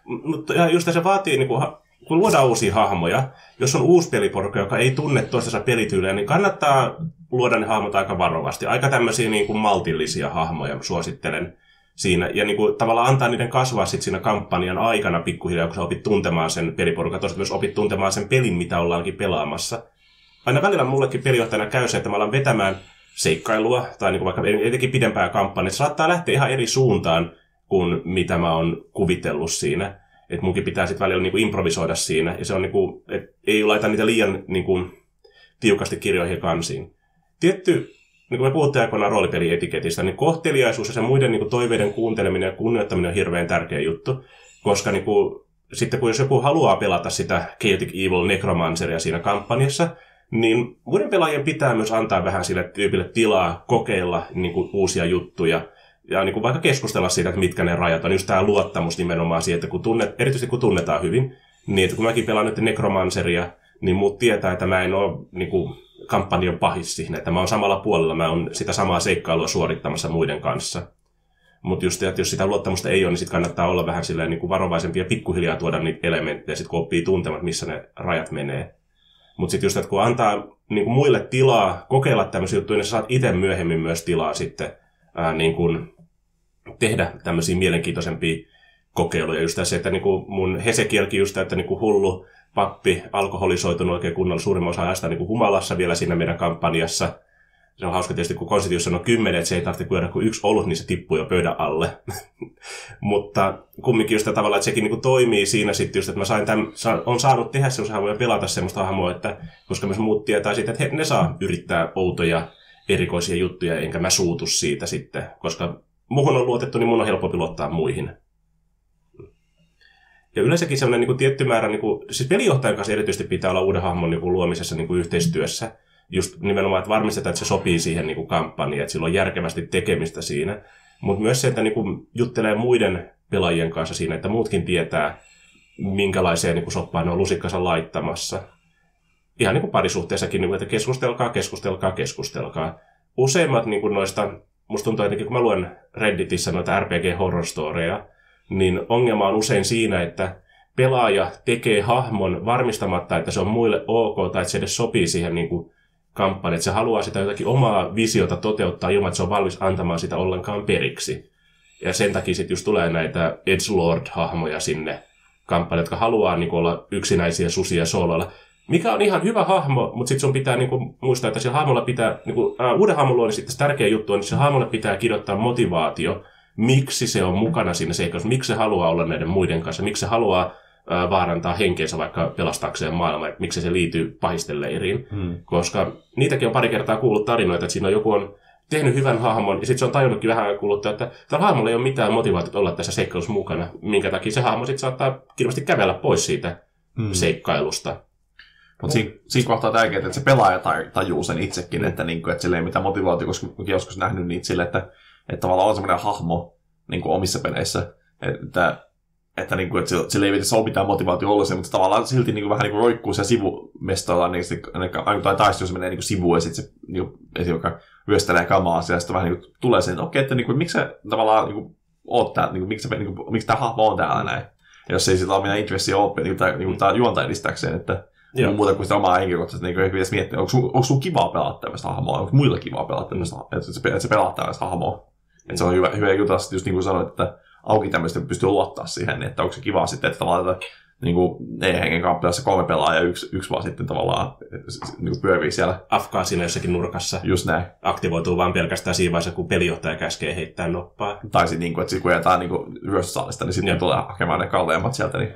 mutta ja just se vaatii, niin kuin, kun luodaan uusia hahmoja, jos on uusi peliporukka, joka ei tunne toistensa pelityyliä, niin kannattaa luoda ne hahmot aika varovasti. Aika tämmöisiä niin kuin maltillisia hahmoja suosittelen siinä, ja niin kuin, tavallaan antaa niiden kasvaa sit siinä kampanjan aikana pikkuhiljaa, kun sä opit tuntemaan sen peliporukan, tosiaan myös opit tuntemaan sen pelin, mitä ollaankin pelaamassa. Aina välillä mullekin pelijohtajana käy se, että mä alan vetämään seikkailua, tai niin kuin vaikka etenkin pidempää kampanjaa, se saattaa lähteä ihan eri suuntaan kuin mitä mä oon kuvitellut siinä. Että munkin pitää sitten välillä niin kuin improvisoida siinä, ja se on niin kuin, että ei laita niitä liian niin kuin, tiukasti kirjoihin kansiin. Tietty niin kuin me puhuttiin aikoinaan roolipelietiketistä, niin kohteliaisuus ja se muiden niin kuin toiveiden kuunteleminen ja kunnioittaminen on hirveän tärkeä juttu, koska niin kuin, sitten kun jos joku haluaa pelata sitä Chaotic Evil Necromanceria siinä kampanjassa, niin muiden pelaajien pitää myös antaa vähän sille tyypille tilaa kokeilla niin kuin, uusia juttuja ja niin kuin vaikka keskustella siitä, että mitkä ne rajat on. Just tämä luottamus nimenomaan siihen, että kun tunnet, erityisesti kun tunnetaan hyvin, niin että kun mäkin pelaan nyt Necromanceria, niin muut tietää, että mä en ole niin kuin, kampanjan pahis siihen, että mä oon samalla puolella, mä oon sitä samaa seikkailua suorittamassa muiden kanssa. Mutta just, että jos sitä luottamusta ei ole, niin sitten kannattaa olla vähän silleen niin kuin varovaisempi ja pikkuhiljaa tuoda niitä elementtejä, sit kun oppii tuntemaan, missä ne rajat menee. Mutta sitten just, että kun antaa niin kuin muille tilaa kokeilla tämmöisiä juttuja, niin sä saat itse myöhemmin myös tilaa sitten ää, niin kuin tehdä tämmöisiä mielenkiintoisempia kokeiluja. Just se, että niin kuin mun Hesekielkin just, että niin kuin hullu pappi alkoholisoitunut oikein kunnolla suurimman osa ajasta niin kuin humalassa vielä siinä meidän kampanjassa. Se on hauska tietysti, kun Constitution on kymmenen, että se ei tarvitse kuoda kuin yksi ollut, niin se tippuu jo pöydän alle. Mutta kumminkin just tavalla, että sekin niin toimii siinä sitten just, että mä sain tämän, on saanut tehdä semmoisen hahmoja ja pelata semmoista hahmoa, että koska myös muut tietää sitten, että he, ne saa yrittää outoja erikoisia juttuja, enkä mä suutu siitä sitten, koska muhun on luotettu, niin mun on helpompi luottaa muihin. Ja yleensäkin sellainen niin kuin tietty määrä, niin kuin, siis pelijohtajan kanssa erityisesti pitää olla uuden hahmon niin kuin, luomisessa niin kuin yhteistyössä. Just nimenomaan, että varmistetaan, että se sopii siihen niin kuin, kampanjaan, että sillä on järkevästi tekemistä siinä. Mutta myös se, että niin kuin, juttelee muiden pelaajien kanssa siinä, että muutkin tietää, minkälaiseen niin kuin, soppaan ne on lusikkansa laittamassa. Ihan niin kuin parisuhteessakin, niin kuin, että keskustelkaa, keskustelkaa, keskustelkaa. Useimmat niin kuin, noista, musta tuntuu jotenkin, kun mä luen Redditissä noita RPG-horror-storeja, niin ongelma on usein siinä, että pelaaja tekee hahmon varmistamatta, että se on muille ok tai että se edes sopii siihen niin kuin kampanjaan, että se haluaa sitä jotakin omaa visiota toteuttaa ilman, että se on valmis antamaan sitä ollenkaan periksi. Ja sen takia sitten just tulee näitä Edgelord-hahmoja sinne kamppailijat, jotka haluaa niin kuin, olla yksinäisiä susia sooloilla. Mikä on ihan hyvä hahmo, mutta sitten sun pitää niin kuin, muistaa, että sillä hahmolla pitää, niin kuin, uh, uuden hahmon luonnin sitten tärkeä juttu on, että sillä hahmolla pitää kirjoittaa motivaatio, miksi se on mukana siinä seikassa, miksi se haluaa olla näiden muiden kanssa, miksi se haluaa vaarantaa henkeensä vaikka pelastaakseen maailmaa, että miksi se liittyy pahisten leiriin. Hmm. Koska niitäkin on pari kertaa kuullut tarinoita, että siinä on joku on tehnyt hyvän hahmon, ja sitten se on tajunnutkin vähän kuluttaa, että tällä hahmolla ei ole mitään motivaatiota olla tässä seikkailussa mukana, minkä takia se hahmo sitten saattaa kirjasti kävellä pois siitä Hmm. seikkailusta. Mutta siinä, siinä kohtaa tärkeää, että se pelaaja taj- tajuu sen itsekin, että, niinku, että sillä ei mitään motivaatio, koska joskus nähnyt niitä sille, että, että tavallaan on semmoinen hahmo niinku omissa peleissä, että, että, niinku, että sillä, ei edes ole mitään motivaatio olla se, mutta tavallaan silti niinku, vähän niinku roikkuu siellä sivumestoilla, niin sitten aina tai taistelu se menee niinku sivuun ja sitten se niinku, esimerkiksi ryöstelee kamaa ja sitten vähän niinku, tulee sen, että okei, että niinku, miksi sä tavallaan niinku, oot täällä, niinku, miksi, sä, niinku, miksi tämä hahmo on täällä näin. Ja jos ei sillä ole mitään intressiä ole, niin tai, niin tai juonta edistääkseen, että Joo. Joo. muuta kuin sitä omaa henkilökohtaisesti, niin ehkä pitäisi miettiä, onko, sun- onko sun kivaa pelata tämmöistä hahmoa, onko muilla kivaa pelata tämmöistä hahmoa, että se, että se pelaa tämmöistä hahmoa. Että se on hyvä, hyvä juttu, sitten just niin kuin sanoit, että auki tämmöistä pystyy luottaa siihen, että onko se kivaa sitten, että tavallaan että niin kuin hengen kamppilassa kolme pelaajaa ja yksi, yksi vaan sitten tavallaan että niin kuin pyörii siellä. Afkaa siinä jossakin nurkassa Just näin. aktivoituu vain pelkästään siinä vaiheessa, kun pelijohtaja käskee heittää noppaa. Tai sitten, niin kuin, että sit kun jätetään niin ryöstösaalista, niin sitten tulee hakemaan ne kalleimmat sieltä. Niin...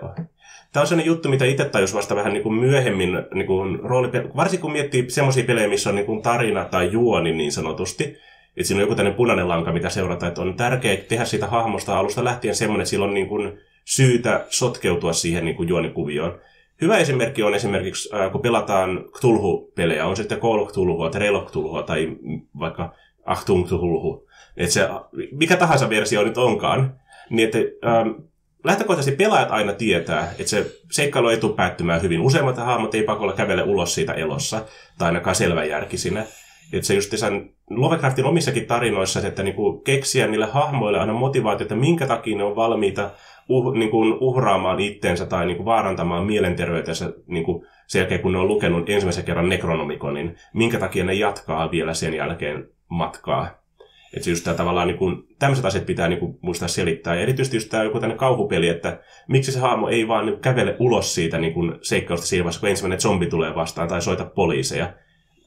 Tämä on sellainen juttu, mitä itse tajus vasta vähän niin kuin myöhemmin, niin kuin roolipeli, varsinkin kun miettii semmoisia pelejä, missä on niin kuin tarina tai juoni niin sanotusti, että siinä on joku tämmöinen punainen lanka, mitä seurata, että on tärkeää tehdä siitä hahmosta alusta lähtien semmoinen, että sillä on niin kuin syytä sotkeutua siihen niin kuin juonikuvioon. Hyvä esimerkki on esimerkiksi, äh, kun pelataan Cthulhu-pelejä, on sitten Call of Cthulhua, Trail of Cthulhua tai vaikka Achtung Cthulhu, että se, mikä tahansa versio nyt onkaan, niin että ähm, lähtökohtaisesti pelaajat aina tietää, että se seikkailu ei tule päättymään hyvin. Useimmat hahmot ei pakolla kävele ulos siitä elossa, tai ainakaan selväjärkisinä. Että se just Lovecraftin omissakin tarinoissa, että niinku keksiä niille hahmoille aina motivaatio, että minkä takia ne on valmiita uh, niinku uhraamaan itteensä tai niinku vaarantamaan mielenterveytensä niinku sen jälkeen, kun ne on lukenut ensimmäisen kerran Necronomiconin, minkä takia ne jatkaa vielä sen jälkeen matkaa. Että just tää tavallaan niin kuin, tämmöiset asiat pitää niin kuin, muistaa selittää. Ja erityisesti just tämä joku tänne kauhupeli, että miksi se hahmo ei vaan niin, kävele ulos siitä niin kuin, seikkausta siinä vaiheessa, kun ensimmäinen zombi tulee vastaan tai soita poliiseja.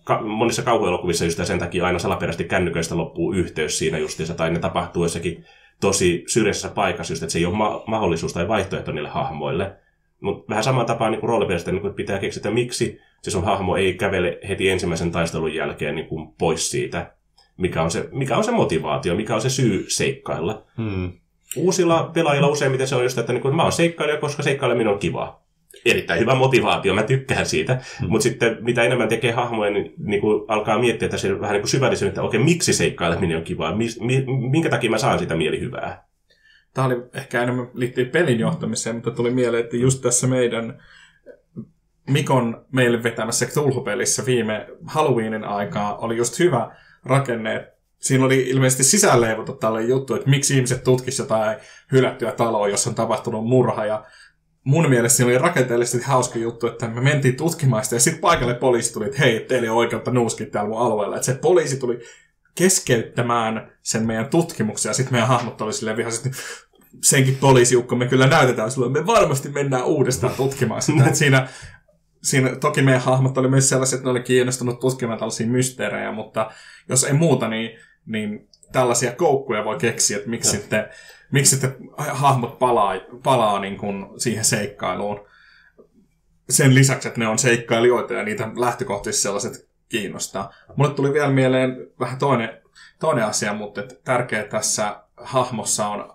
Ka- monissa kauhuelokuvissa just sen takia aina salaperäisesti kännyköistä loppuu yhteys siinä justiinsa, tai ne tapahtuu jossakin tosi syrjäisessä paikassa, just, että se ei ole ma- mahdollisuus tai vaihtoehto niille hahmoille. Mutta vähän samaan tapaan niin roolipelistä niin pitää keksiä, että miksi se sun hahmo ei kävele heti ensimmäisen taistelun jälkeen niin kuin pois siitä mikä on, se, mikä on se motivaatio, mikä on se syy seikkailla. Hmm. Uusilla pelaajilla useimmiten se on just, että niin kuin, mä oon seikkailija, koska seikkaileminen on kivaa. Erittäin hyvä motivaatio, mä tykkään siitä. Hmm. Mutta sitten mitä enemmän tekee hahmoja, niin, niin kuin alkaa miettiä, että se vähän niin kuin syvällisemmin, että okei, miksi seikkaileminen on kivaa, Mis, mi, minkä takia mä saan sitä mielihyvää. Tämä oli ehkä enemmän liittyy pelin johtamiseen, mutta tuli mieleen, että just tässä meidän Mikon meille vetämässä Cthulhu-pelissä viime Halloweenin aikaa oli just hyvä rakenne. Siinä oli ilmeisesti sisäänleivottu tälle juttu, että miksi ihmiset tutkisivat jotain hylättyä taloa, jossa on tapahtunut murha. Ja mun mielestä siinä oli rakenteellisesti hauska juttu, että me mentiin tutkimaan sitä ja sitten paikalle poliisi tuli, että hei, teillä ei ole oikeutta nuuskia täällä mun alueella. Että se poliisi tuli keskeyttämään sen meidän tutkimuksen ja sitten meidän hahmot oli silleen vihaisesti, senkin poliisiukko me kyllä näytetään sulle, me varmasti mennään uudestaan tutkimaan sitä. Et siinä, siinä, toki meidän hahmot oli myös sellaiset, että ne oli kiinnostunut tutkimaan tällaisia mysteerejä, mutta jos ei muuta, niin, niin tällaisia koukkuja voi keksiä, että miksi, sitten, miksi sitten hahmot palaa, palaa niin kuin siihen seikkailuun. Sen lisäksi, että ne on seikkailijoita ja niitä lähtökohtaisesti sellaiset kiinnostaa. Mulle tuli vielä mieleen vähän toinen, toinen asia, mutta tärkeä tässä hahmossa on,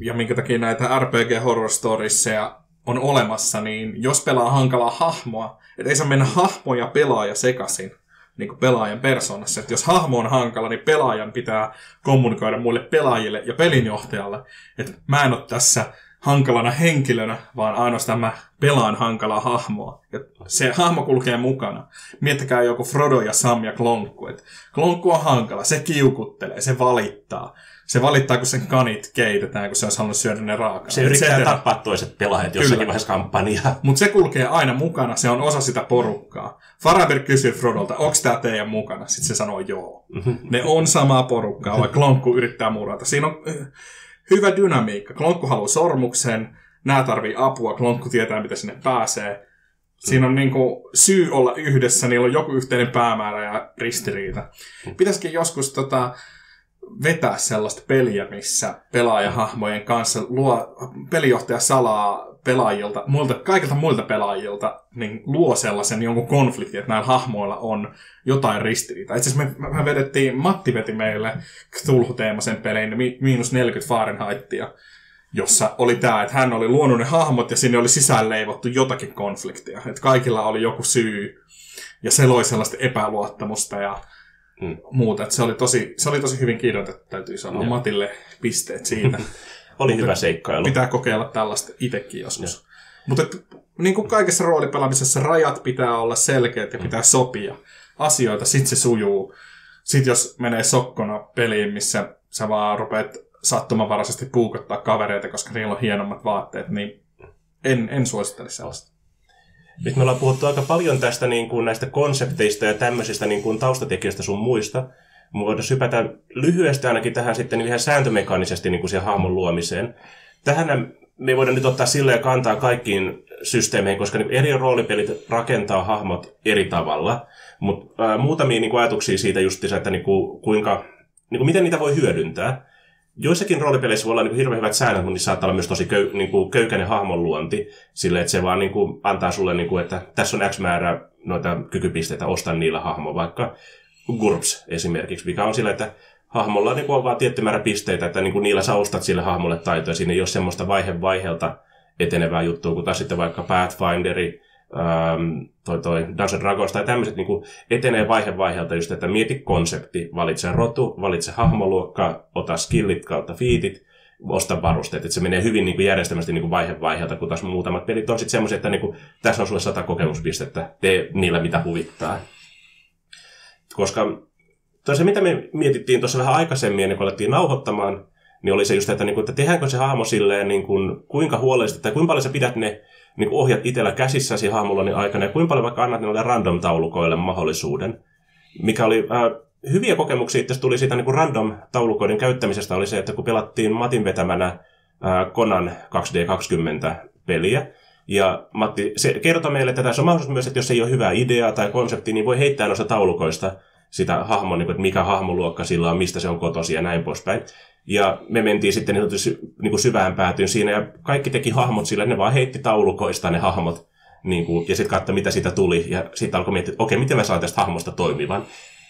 ja minkä takia näitä RPG Horror Storiesia on olemassa, niin jos pelaa hankalaa hahmoa, että ei saa mennä hahmo ja pelaaja sekaisin niin kuin pelaajan persoonassa. Että jos hahmo on hankala, niin pelaajan pitää kommunikoida muille pelaajille ja pelinjohtajalle, että mä en ole tässä hankalana henkilönä, vaan ainoastaan mä pelaan hankalaa hahmoa. Ja se hahmo kulkee mukana. Miettikää joku Frodo ja Sam ja Klonkku. Et Klonkku on hankala, se kiukuttelee, se valittaa. Se valittaa, kun sen kanit keitetään, kun se olisi halunnut syödä ne raakana. Se yrittää tappaa toiset pelaajat jossakin Kyllä. vaiheessa kampanjaa. Mutta se kulkee aina mukana, se on osa sitä porukkaa. Faraber kysyy Frodolta, onko tämä teidän mukana? Sitten se sanoo joo. Ne on samaa porukkaa, vaikka Klonkku yrittää murata. Siinä on äh, hyvä dynamiikka. Klonkku haluaa sormuksen, nämä tarvii apua, klonkku tietää, mitä sinne pääsee. Siinä on niin kuin syy olla yhdessä, niillä on joku yhteinen päämäärä ja ristiriita. Pitäisikin joskus tota, vetää sellaista peliä, missä pelaajahahmojen kanssa luo, pelijohtaja salaa pelaajilta, muilta, kaikilta muilta pelaajilta, niin luo sellaisen jonkun konfliktin, että näillä hahmoilla on jotain ristiriitaa. Itse asiassa me, me vedettiin, Matti veti meille Cthulhu-teemaisen pelin mi- miinus 40 Fahrenheitia, jossa oli tämä, että hän oli luonut ne hahmot ja sinne oli sisään leivottu jotakin konfliktia. Että kaikilla oli joku syy ja se loi sellaista epäluottamusta ja Mm. muuta. Että se, oli tosi, se oli tosi hyvin kirjoitettu, täytyy sanoa. Joo. Matille pisteet siitä. Oli Mutta hyvä seikkailu. Pitää kokeilla tällaista itsekin joskus. Mutta et, niin kuin kaikessa roolipelaamisessa rajat pitää olla selkeät ja pitää sopia asioita, sit se sujuu. Sitten jos menee sokkona peliin, missä sä vaan rupeat sattumanvaraisesti puukottaa kavereita, koska niillä on hienommat vaatteet, niin en, en suosittele sellaista. Nyt me ollaan puhuttu aika paljon tästä niin kuin näistä konsepteista ja tämmöisistä niin kuin taustatekijöistä sun muista. Voidaan sypätä lyhyesti ainakin tähän sitten ihan sääntömekaanisesti niin kuin siihen hahmon luomiseen. Tähän me ei voida nyt ottaa silleen kantaa kaikkiin systeemeihin, koska niin eri roolipelit rakentaa hahmot eri tavalla. Mutta muutamia niin kuin ajatuksia siitä justiinsa, että niin kuin, kuinka, niin kuin miten niitä voi hyödyntää. Joissakin roolipeleissä voi olla niin kuin hirveän hyvät säännöt, mutta niissä saattaa olla myös tosi köy, niin kuin köykäinen hahmonluonti, sille että se vaan niin kuin antaa sulle, niin kuin, että tässä on X määrä noita kykypisteitä, ostan niillä hahmo, vaikka GURPS esimerkiksi, mikä on sillä, että hahmolla niin kuin on vaan tietty määrä pisteitä, että niin kuin niillä sä ostat sille hahmolle taitoja, siinä ei ole semmoista vaihe vaiheelta etenevää juttua, kun taas sitten vaikka Pathfinderi, ähm, toi, toi Dungeons Dragons tai tämmöiset niin etenee vaihe vaiheelta just, että mieti konsepti, valitse rotu, valitse hahmoluokka, ota skillit kautta fiitit, osta varusteet, että se menee hyvin niin järjestelmästi niin vaihe vaiheelta, kun taas muutamat pelit on sitten semmoisia, että niin kuin, tässä on sulle sata kokemuspistettä, tee niillä mitä huvittaa. Koska se, mitä me mietittiin tuossa vähän aikaisemmin, ennen kuin alettiin nauhoittamaan, niin oli se just, että, niin kuin, että tehdäänkö se hahmo silleen, niin kuin, kuinka huolellisesti, tai kuinka paljon sä pidät ne niin ohjat itsellä käsissäsi hahmollani aikana, ja kuinka paljon vaikka annat noille random-taulukoille mahdollisuuden. Mikä oli äh, hyviä kokemuksia itse tuli siitä niin random-taulukoiden käyttämisestä, oli se, että kun pelattiin Matin vetämänä äh, Conan 2D20-peliä, ja Matti se kertoi meille, että tässä on mahdollisuus myös, että jos ei ole hyvää ideaa tai konsepti, niin voi heittää noista taulukoista sitä hahmon, niin kuin, että mikä hahmoluokka sillä on, mistä se on kotosi ja näin poispäin. Ja me mentiin sitten niin sanotusti niin kuin syvään päätyyn siinä, ja kaikki teki hahmot sillä, ne vaan heitti taulukoista ne hahmot, niin kuin, ja sitten katsoi, mitä siitä tuli, ja sitten alkoi miettiä, että okei, miten mä saan tästä hahmosta toimivan.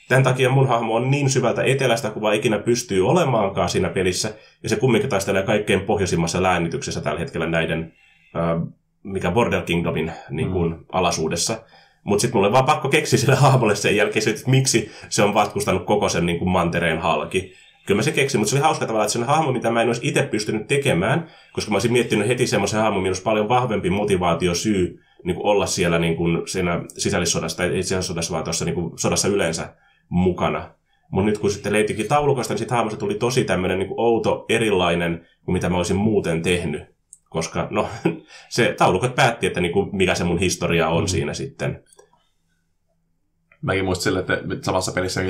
Tämän takia mun hahmo on niin syvältä etelästä, kuin vaan ikinä pystyy olemaankaan siinä pelissä, ja se kumminkin taistelee kaikkein pohjoisimmassa läännityksessä tällä hetkellä näiden, äh, mikä Border Kingdomin niin kuin, mm. alasuudessa. Mutta sitten mulle vaan pakko keksiä sille hahmolle sen jälkeen, että miksi se on vatkustanut koko sen niin kuin mantereen halki. Kyllä mä se keksin, mutta se oli hauska tavalla, että se on hahmo, mitä mä en olisi itse pystynyt tekemään, koska mä olisin miettinyt heti semmoisen hahmon, minusta paljon vahvempi motivaatiosyy niin kuin olla siellä niin kuin siinä sisällissodassa, tai ei sisällissodassa, vaan tuossa niin kuin sodassa yleensä mukana. Mutta nyt kun sitten leitikin taulukosta, niin sitten hahmosta tuli tosi tämmöinen niin kuin outo, erilainen kuin mitä mä olisin muuten tehnyt. Koska no, se taulukot päätti, että niin kuin, mikä se mun historia on mm. siinä sitten. Mäkin muistin sille, että samassa pelissä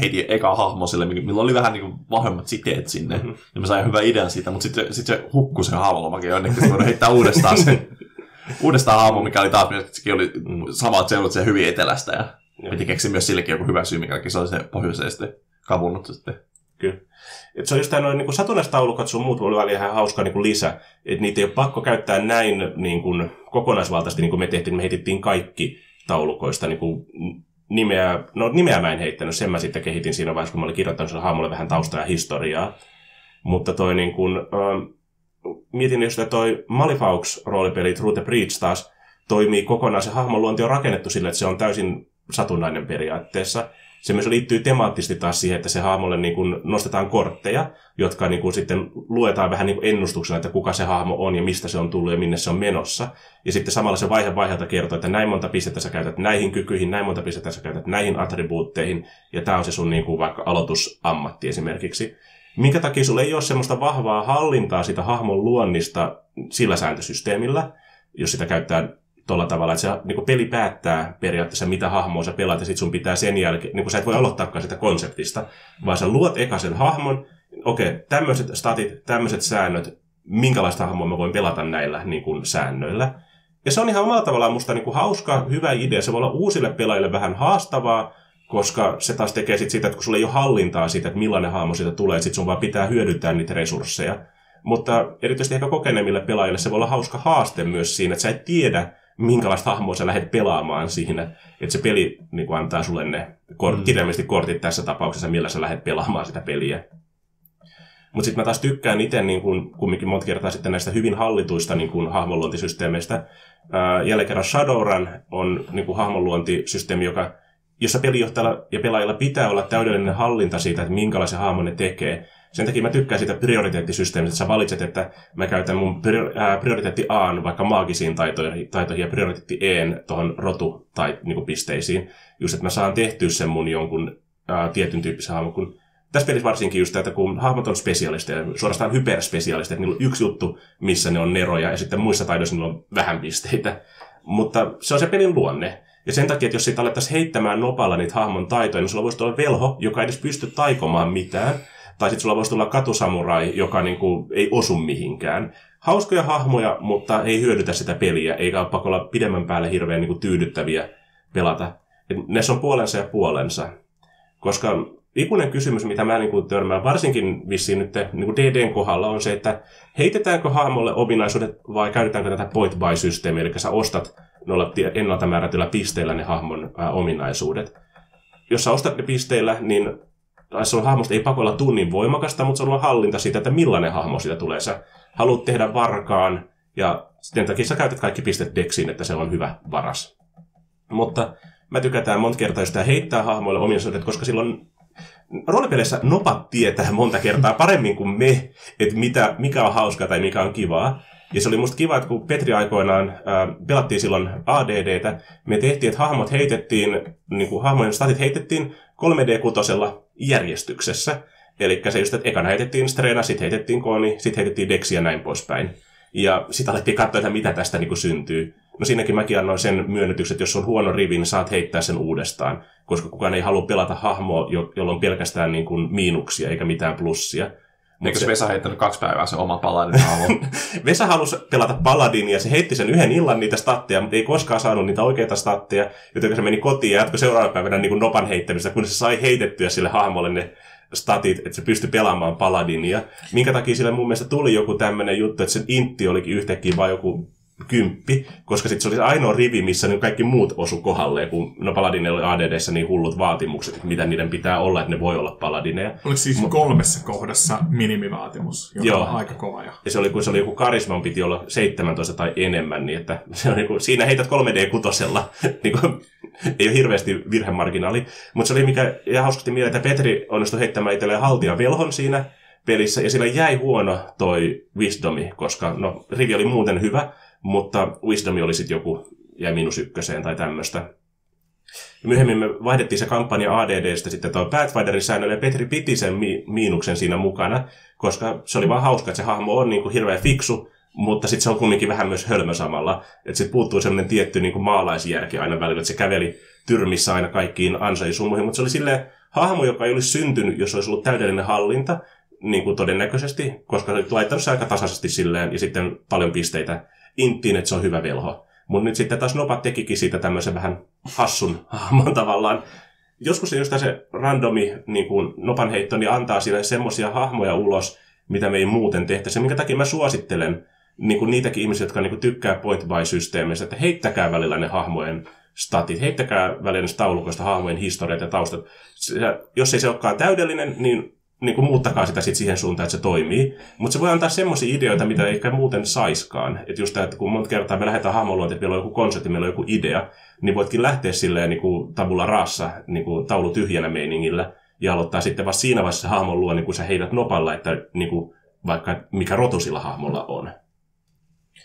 heitin eka hahmo sille, millä oli vähän niin vahvemmat siteet sinne. Mm-hmm. Ja mä sain hyvän idean siitä, mutta sitten sit se hukkui se hahmolomakin jonnekin, että heittää uudestaan sen uudestaan hahmo, mikä oli taas, sekin oli samat seudut se hyvin etelästä. Ja Joo. piti keksiä myös sillekin joku hyvä syy, mikä se oli se pohjoiseen sitten kavunnut sitten. Kyllä. Et se on just tämä niin satunnaistaulukot sun muut oli ihan hauska niin kuin lisä. Että niitä ei ole pakko käyttää näin niin kuin, kokonaisvaltaisesti, niin kuin me tehtiin. Me heitettiin kaikki taulukoista niin kuin, nimeä, no nimeä mä en heittänyt, sen mä sitten kehitin siinä vaiheessa, kun mä olin kirjoittanut sille hahmolle vähän taustaa ja historiaa. Mutta toi niin kuin, äh, mietin just, että toi Malifaux-roolipeli True the Breach taas toimii kokonaan, se hahmon luonti on rakennettu sille, että se on täysin satunnainen periaatteessa. Se myös liittyy temaattisesti taas siihen, että se hahmolle niin kuin nostetaan kortteja, jotka niin kuin sitten luetaan vähän niin kuin ennustuksena, että kuka se hahmo on ja mistä se on tullut ja minne se on menossa. Ja sitten samalla se vaihe vaiheelta kertoo, että näin monta pistettä sä käytät näihin kykyihin, näin monta pistettä sä käytät näihin attribuutteihin, ja tämä on se sun niin kuin vaikka aloitusammatti esimerkiksi. Minkä takia sulla ei ole semmoista vahvaa hallintaa sitä hahmon luonnista sillä sääntösysteemillä, jos sitä käyttää tuolla tavalla, että se niin peli päättää periaatteessa, mitä hahmoa sä pelaat, ja sit sun pitää sen jälkeen, niin sä et voi aloittaakaan sitä konseptista, vaan sä luot eka sen hahmon, okei, okay, tämmöiset statit, tämmöiset säännöt, minkälaista hahmoa mä voin pelata näillä niin kuin, säännöillä. Ja se on ihan omalla tavallaan musta niin kuin, hauska, hyvä idea. Se voi olla uusille pelaajille vähän haastavaa, koska se taas tekee sit sitä, että kun sulla ei ole hallintaa siitä, että millainen hahmo siitä tulee, että sun vaan pitää hyödyntää niitä resursseja. Mutta erityisesti ehkä kokeneemmille pelaajille se voi olla hauska haaste myös siinä, että sä et tiedä, minkälaista hahmoa sä lähdet pelaamaan siinä. Että se peli niin kuin antaa sulle ne kort, mm. kirjaimellisesti kortit tässä tapauksessa, millä sä lähdet pelaamaan sitä peliä. Mutta sitten mä taas tykkään itse niin kun, kumminkin monta kertaa sitten näistä hyvin hallituista niin kun, hahmonluontisysteemeistä. Ää, jälleen kerran Shadowrun on niin kun, hahmonluontisysteemi, joka, jossa pelijohtajalla ja pelaajilla pitää olla täydellinen hallinta siitä, että minkälaisen hahmon ne tekee. Sen takia mä tykkään siitä prioriteettisysteemistä, että sä valitset, että mä käytän mun prioriteetti A vaikka maagisiin taitoihin, ja prioriteetti E tuohon rotu tai niin pisteisiin. Just, että mä saan tehtyä sen mun jonkun ää, tietyn tyyppisen hahmon, kun tässä pelissä varsinkin just että kun hahmot on spesialisteja, suorastaan hyperspesialisteja, että niillä on yksi juttu, missä ne on neroja, ja sitten muissa taidoissa niillä on vähän pisteitä. Mutta se on se pelin luonne. Ja sen takia, että jos siitä alettaisiin heittämään nopalla niitä hahmon taitoja, niin sulla voisi olla velho, joka ei edes pysty taikomaan mitään. Tai sitten sulla voisi tulla katusamurai, joka niin kuin ei osu mihinkään. Hauskoja hahmoja, mutta ei hyödytä sitä peliä, eikä ole pakolla pidemmän päälle hirveän niin kuin tyydyttäviä pelata. Et ne on puolensa ja puolensa. Koska ikuinen kysymys, mitä mä niin kuin törmään, varsinkin vissiin nyt niin kuin DDn kohdalla, on se, että heitetäänkö hahmolle ominaisuudet vai käytetäänkö tätä point by systeemiä, eli sä ostat noilla ennalta määrätyillä pisteillä ne hahmon ää, ominaisuudet. Jos sä ostat ne pisteillä, niin sun hahmosta ei pakolla tunnin voimakasta, mutta sulla on hallinta siitä, että millainen hahmo siitä tulee. Sä haluat tehdä varkaan, ja sitten takia sä käytät kaikki pistet deksiin, että se on hyvä varas. Mutta mä tykätään monta kertaa sitä heittää hahmoille ominaisuudet, koska silloin roolipeleissä nopat tietää monta kertaa paremmin kuin me, että mitä, mikä on hauskaa tai mikä on kivaa. Ja se oli musta kiva, että kun Petri aikoinaan ää, pelattiin silloin ADDtä, me tehtiin, että hahmot heitettiin, niin kuin hahmojen statit heitettiin 3D-kutosella järjestyksessä. Eli se just, että ekana heitettiin Strena, sitten heitettiin Koni, sitten heitettiin Dexi ja näin poispäin. Ja sitten alettiin katsoa, että mitä tästä niin kuin syntyy. No siinäkin mäkin annoin sen myönnytyksen, että jos on huono rivi, niin saat heittää sen uudestaan, koska kukaan ei halua pelata hahmoa, jo- jolla on pelkästään niin kuin miinuksia eikä mitään plussia. Eikö se... Vesa heittänyt kaksi päivää se oma paladin Vesa halusi pelata paladin ja se heitti sen yhden illan niitä statteja, mutta ei koskaan saanut niitä oikeita statteja, joten se meni kotiin ja jatkoi seuraavana päivänä niin kuin nopan heittämistä, kun se sai heitettyä sille hahmolle ne statit, että se pystyi pelaamaan paladinia. Minkä takia sille mun mielestä tuli joku tämmöinen juttu, että sen intti olikin yhtäkkiä vain joku kymppi, koska sitten se oli ainoa rivi, missä niin kaikki muut osu kohdalleen, kun no Paladinilla oli ADDssä niin hullut vaatimukset, että mitä niiden pitää olla, että ne voi olla Paladineja. Oliko siis M- kolmessa kohdassa minimivaatimus, joka Joo. on aika kova jo. Ja se oli, kun se oli joku karisman piti olla 17 tai enemmän, niin että se on niin kuin, siinä heität 3D-kutosella, niin kuin, ei ole hirveästi virhemarginaali, mutta se oli mikä ja hauskasti mieleen, että Petri onnistui heittämään itselleen haltia velhon siinä, pelissä, ja sillä jäi huono toi Wisdomi, koska no, rivi oli muuten hyvä, mutta Wisdom oli sitten joku, jäi miinus ykköseen tai tämmöistä. Myöhemmin me vaihdettiin se kampanja ADDstä sitten tuo Pathfinderin säännölle, ja Petri piti sen mi- miinuksen siinä mukana, koska se oli vaan hauska, että se hahmo on niin kuin hirveän fiksu, mutta sitten se on kumminkin vähän myös hölmö samalla. Että sitten puuttuu semmoinen tietty niin kuin maalaisjärki aina välillä, että se käveli tyrmissä aina kaikkiin ansaisumuihin, mutta se oli silleen hahmo, joka ei olisi syntynyt, jos olisi ollut täydellinen hallinta, niin kuin todennäköisesti, koska se laittanut se aika tasaisesti silleen, ja sitten paljon pisteitä inttiin, että se on hyvä velho. Mutta nyt sitten taas Nopat tekikin siitä tämmöisen vähän hassun hahmon tavallaan. Joskus just se randomi niin kuin nopan heitto niin antaa sille semmoisia hahmoja ulos, mitä me ei muuten tehtäisi. Minkä takia mä suosittelen niin kuin niitäkin ihmisiä, jotka niin kuin tykkää point by systeemistä, että heittäkää välillä ne hahmojen statit, heittäkää välillä taulukoista hahmojen historiat ja taustat. Jos ei se olekaan täydellinen, niin niin kuin muuttakaa sitä sit siihen suuntaan, että se toimii. Mutta se voi antaa semmoisia ideoita, mitä ei ehkä muuten saiskaan. Että just tämä, että kun monta kertaa me lähdetään hahmoluonti, että meillä on joku konsepti, meillä on joku idea, niin voitkin lähteä silleen niin kuin tabula rassa, niin kuin taulu tyhjänä meiningillä, ja aloittaa sitten vasta siinä vaiheessa hahmon luo, niin kun sä heität nopalla, että niin kuin, vaikka mikä rotu sillä hahmolla on.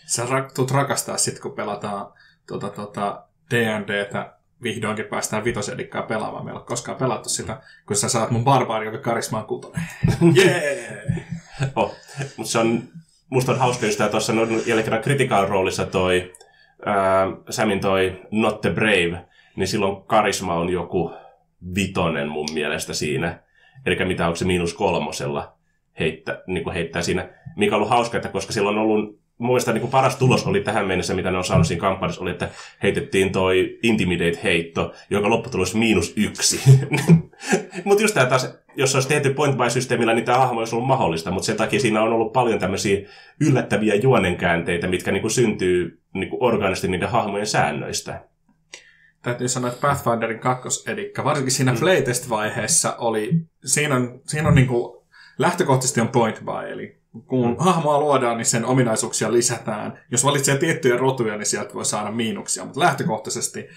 Sä rak- tulet rakastaa sitten, kun pelataan tuota, tuota D&Dtä vihdoinkin päästään vitosedikkaa pelaamaan. Meillä ei ole koskaan pelattu sitä, kun sä saat mun barbaari, joka karisma on kutonen. Jee! oh, mutta se on, musta on hauska just tuossa on jälleen kerran critical roolissa toi ää, Samin toi Not the Brave, niin silloin karisma on joku vitonen mun mielestä siinä. Eli mitä onko se miinus kolmosella. heittää, niin heittää siinä, mikä on ollut hauska, että koska silloin on ollut mielestä niin kuin paras tulos oli tähän mennessä, mitä ne on saanut siinä kampanjassa, oli, että heitettiin toi Intimidate-heitto, joka lopputulos miinus yksi. mutta just tämä taas, jos olisi tehty point by systeemillä niin tämä hahmo olisi ollut mahdollista, mutta sen takia siinä on ollut paljon tämmöisiä yllättäviä juonenkäänteitä, mitkä niin kuin syntyy niin kuin organisti niiden hahmojen säännöistä. Täytyy sanoa, että Pathfinderin kakkosedikka, varsinkin siinä mm. playtest-vaiheessa oli, siinä on, siinä on niin kuin, lähtökohtaisesti on point by, eli kun mm. hahmoa luodaan, niin sen ominaisuuksia lisätään. Jos valitsee tiettyjä rotuja, niin sieltä voi saada miinuksia, mutta lähtökohtaisesti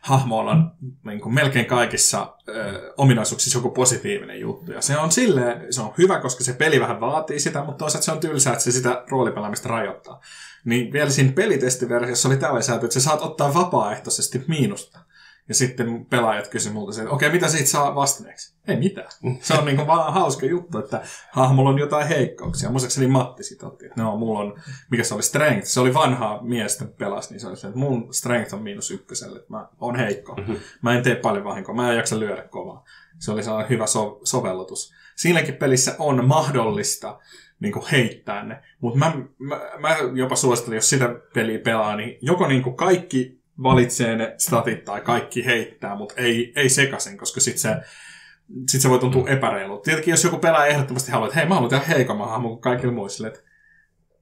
hahmoilla on niin kuin melkein kaikissa ö, ominaisuuksissa joku positiivinen juttu. Ja se on sille, se on hyvä, koska se peli vähän vaatii sitä, mutta toisaalta se on tylsää, että se sitä roolipelaamista rajoittaa. Niin vielä siinä pelitestiversiossa oli tällainen säätö, että sä saat ottaa vapaaehtoisesti miinusta. Ja sitten pelaajat kysyivät multa, että okei, mitä siitä saa vastineeksi? Ei mitään. Se on niinku vaan hauska juttu, että hahmolla on jotain heikkouksia. Muistaakseni Matti sitten otti, että no, mulla on, mikä se oli, strength. Se oli vanha miestä pelas, niin se oli se, että mun strength on miinus ykköselle, että mä oon heikko. Mm-hmm. Mä en tee paljon vahinkoa, mä en jaksa lyödä kovaa. Se oli sellainen hyvä so- sovellutus. Siinäkin pelissä on mahdollista niin kuin heittää ne. Mutta mä, mä, mä, jopa suosittelen, jos sitä peliä pelaa, niin joko niin kuin kaikki valitsee ne statit tai kaikki heittää, mutta ei, ei sekaisin, koska sitten se, sit se voi tuntua mm. epäreilu. Tietenkin jos joku pelaa ehdottomasti haluaa, että hei mä haluan tehdä heikomman hahmon kuin kaikille muille, että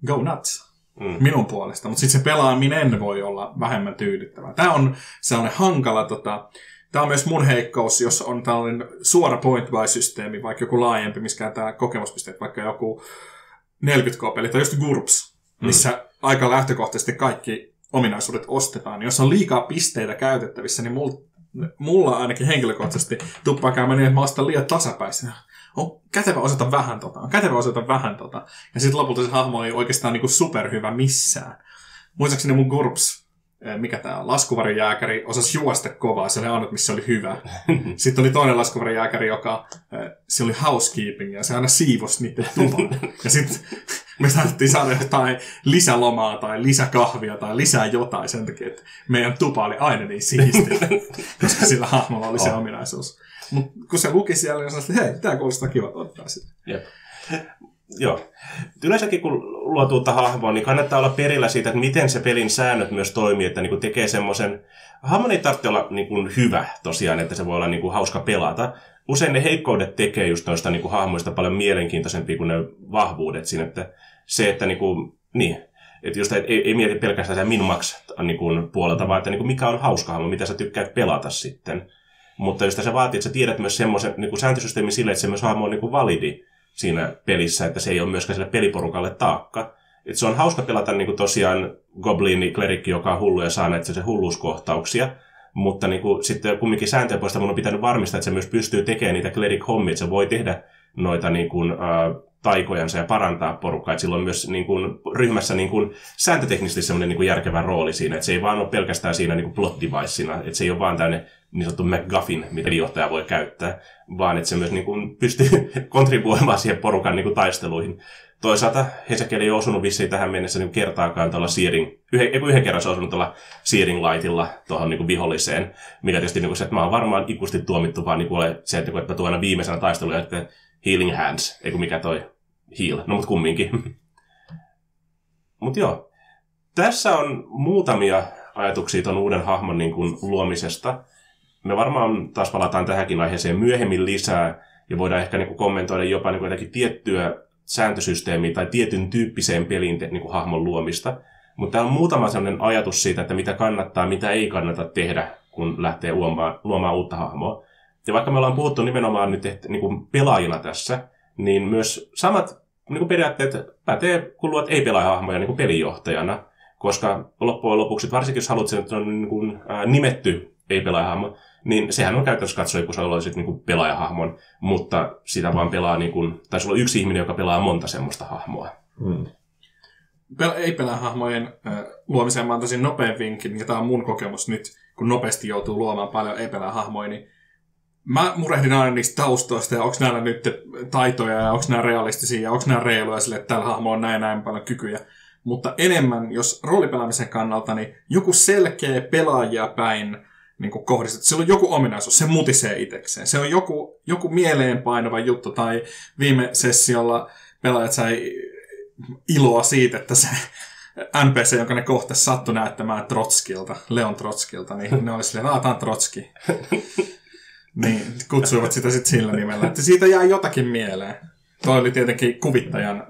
go nuts. Mm. minun puolesta, mutta sitten se pelaaminen voi olla vähemmän tyydyttävää. Tämä on sellainen hankala, tota, tämä on myös mun heikkous, jos on tällainen suora point-by-systeemi, vaikka joku laajempi, missä tämä kokemuspisteet, vaikka joku 40k-peli tai just GURPS, missä mm. aika lähtökohtaisesti kaikki ominaisuudet ostetaan. Jos on liikaa pisteitä käytettävissä, niin mulla, mulla ainakin henkilökohtaisesti tuppaa käymään niin, että mä ostan liian tasapäisenä. On kätevä osata vähän tota, on kätevä osata vähän tota. Ja sitten lopulta se hahmo ei oikeastaan niinku superhyvä missään. Muistaakseni mun GURPS Eh, mikä tämä on, laskuvarijääkäri osasi juosta kovaa, se oli ainut, missä oli hyvä. Sitten oli toinen laskuvarijääkäri, joka, eh, se oli housekeeping, ja se aina siivosi niiden tuvan. Ja sitten me saatiin saada jotain lisälomaa tai lisäkahvia tai lisää jotain sen takia, että meidän tupa oli aina niin siisti, koska sillä hahmolla oli se oh. ominaisuus. Mutta kun se luki siellä, niin sanoin, että hei, tämä kuulostaa kiva ottaa sitä. Jep. Joo. Yleensäkin kun luo tuota hahmoa, niin kannattaa olla perillä siitä, että miten se pelin säännöt myös toimii, että niin kuin tekee semmoisen... Hahmon ei tarvitse olla niin kuin hyvä tosiaan, että se voi olla niin kuin hauska pelata. Usein ne heikkoudet tekee just noista niin kuin hahmoista paljon mielenkiintoisempia kuin ne vahvuudet siinä, että se, että niin kuin, niin, että just ei, ei mieti pelkästään sen minmax niin kuin puolelta, vaan että niin kuin mikä on hauska hahmo, mitä sä tykkäät pelata sitten. Mutta just se vaatii, että sä tiedät myös semmoisen niin sääntösysteemin sille, että se myös hahmo on niin kuin validi siinä pelissä, että se ei ole myöskään sille peliporukalle taakka. Et se on hauska pelata niin kuin tosiaan goblini, klerikki, joka on hullu ja saa näitä se hulluuskohtauksia, mutta niin kuin, sitten kumminkin sääntöjen puolesta mun on pitänyt varmistaa, että se myös pystyy tekemään niitä cleric-hommia, että se voi tehdä noita niin kuin, äh, taikojansa ja parantaa porukkaa. Että silloin myös niin kuin, ryhmässä niin kuin, sääntöteknisesti semmoinen niin kuin, järkevä rooli siinä. Että se ei vaan ole pelkästään siinä niin kuin plot devicena, että se ei ole vaan tämmöinen niin sanottu McGuffin, mitä johtaja voi käyttää, vaan että se myös niin kuin, pystyy kontribuoimaan siihen porukan niin kuin, taisteluihin. Toisaalta Hesekiel ei osunut vissiin tähän mennessä niin kertaakaan tuolla Searing, yhden, yhden kerran se on osunut tuolla Searing Lightilla tuohon niin viholliseen, mikä tietysti niin kuin, se, että mä oon varmaan ikuisesti tuomittu vaan niin kuin, se, että, että mä tuon aina viimeisenä taisteluja, että Healing Hands, ei kun mikä toi Heal, no mutta kumminkin. mutta joo, tässä on muutamia ajatuksia tuon uuden hahmon niin kuin, luomisesta. Me varmaan taas palataan tähänkin aiheeseen myöhemmin lisää, ja voidaan ehkä niin kuin, kommentoida jopa niin kuin, jotakin tiettyä sääntösysteemiä tai tietyn tyyppiseen pelin niin kuin, hahmon luomista. Mutta täällä on muutama sellainen ajatus siitä, että mitä kannattaa, mitä ei kannata tehdä, kun lähtee luomaan, luomaan uutta hahmoa. Ja vaikka me ollaan puhuttu nimenomaan nyt että, niin kuin pelaajina tässä, niin myös samat niin kuin periaatteet pätee, kun luot ei-pelaajahahmoja niin kuin pelijohtajana. Koska loppujen lopuksi, varsinkin jos haluat sen, että on niin kuin, ää, nimetty ei-pelaajahahmo, niin sehän on käytännössä katsoa, kun sä olisit niin kuin pelaajahahmon, mutta sitä vaan pelaa, niin kuin, tai sulla on yksi ihminen, joka pelaa monta semmoista hahmoa. Hmm. Pel- ei-pelaajahahmojen äh, luomiseen mä antaisin nopean vinkin, ja tämä on mun kokemus nyt, kun nopeasti joutuu luomaan paljon ei-pelaajahahmoja, niin mä murehdin aina niistä taustoista ja onko näillä nyt taitoja ja onko nämä realistisia ja onko nämä reiluja sille, että tällä hahmolla on näin näin paljon kykyjä. Mutta enemmän, jos roolipelaamisen kannalta, niin joku selkeä pelaajia päin niin kuin kohdistettu. Sillä on joku ominaisuus, se mutisee itsekseen. Se on joku, joku mieleenpainava juttu, tai viime sessiolla pelaajat sai iloa siitä, että se NPC, jonka ne kohta sattui näyttämään Trotskilta, Leon Trotskilta, niin ne oli silleen, Trotski. niin, kutsuivat sitä sitten sillä nimellä. Että siitä jää jotakin mieleen. Toi oli tietenkin kuvittajan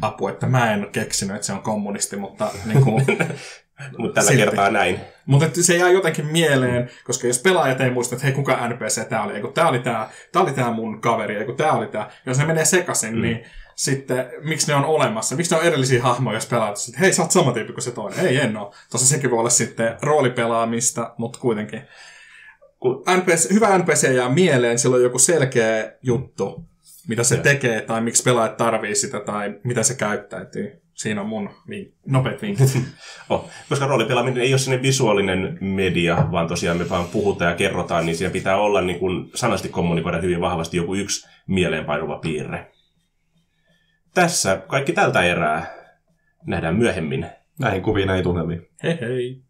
apu, että mä en keksinyt, että se on kommunisti, mutta niin kuin, Mutta tällä Silti. kertaa näin. Mutta se jää jotenkin mieleen, koska jos pelaajat ei muista, että hei, kuka NPC tämä oli, ei kun tämä oli tämä, tämä oli tämä mun kaveri, ei kun tämä oli tämä. Jos ne menee sekaisin, mm. niin sitten miksi ne on olemassa? Miksi ne on erillisiä hahmoja, jos pelaat että hei, sä oot sama tyyppi kuin se toinen. Ei, en oo. Tossa sekin voi olla sitten roolipelaamista, mutta kuitenkin. Kun NPC, hyvä NPC jää mieleen, sillä on joku selkeä juttu, mitä se ja. tekee, tai miksi pelaajat tarvii sitä, tai mitä se käyttäytyy. Siinä on mun vink- nopeat vinkit. oh, koska roolipelaaminen ei ole sellainen visuaalinen media, vaan tosiaan me vaan puhutaan ja kerrotaan, niin siinä pitää olla niin kuin sanasti kommunikoida hyvin vahvasti joku yksi mieleenpainuva piirre. Tässä kaikki tältä erää. Nähdään myöhemmin. Näihin kuviin, näihin tunnelmiin. Hei hei!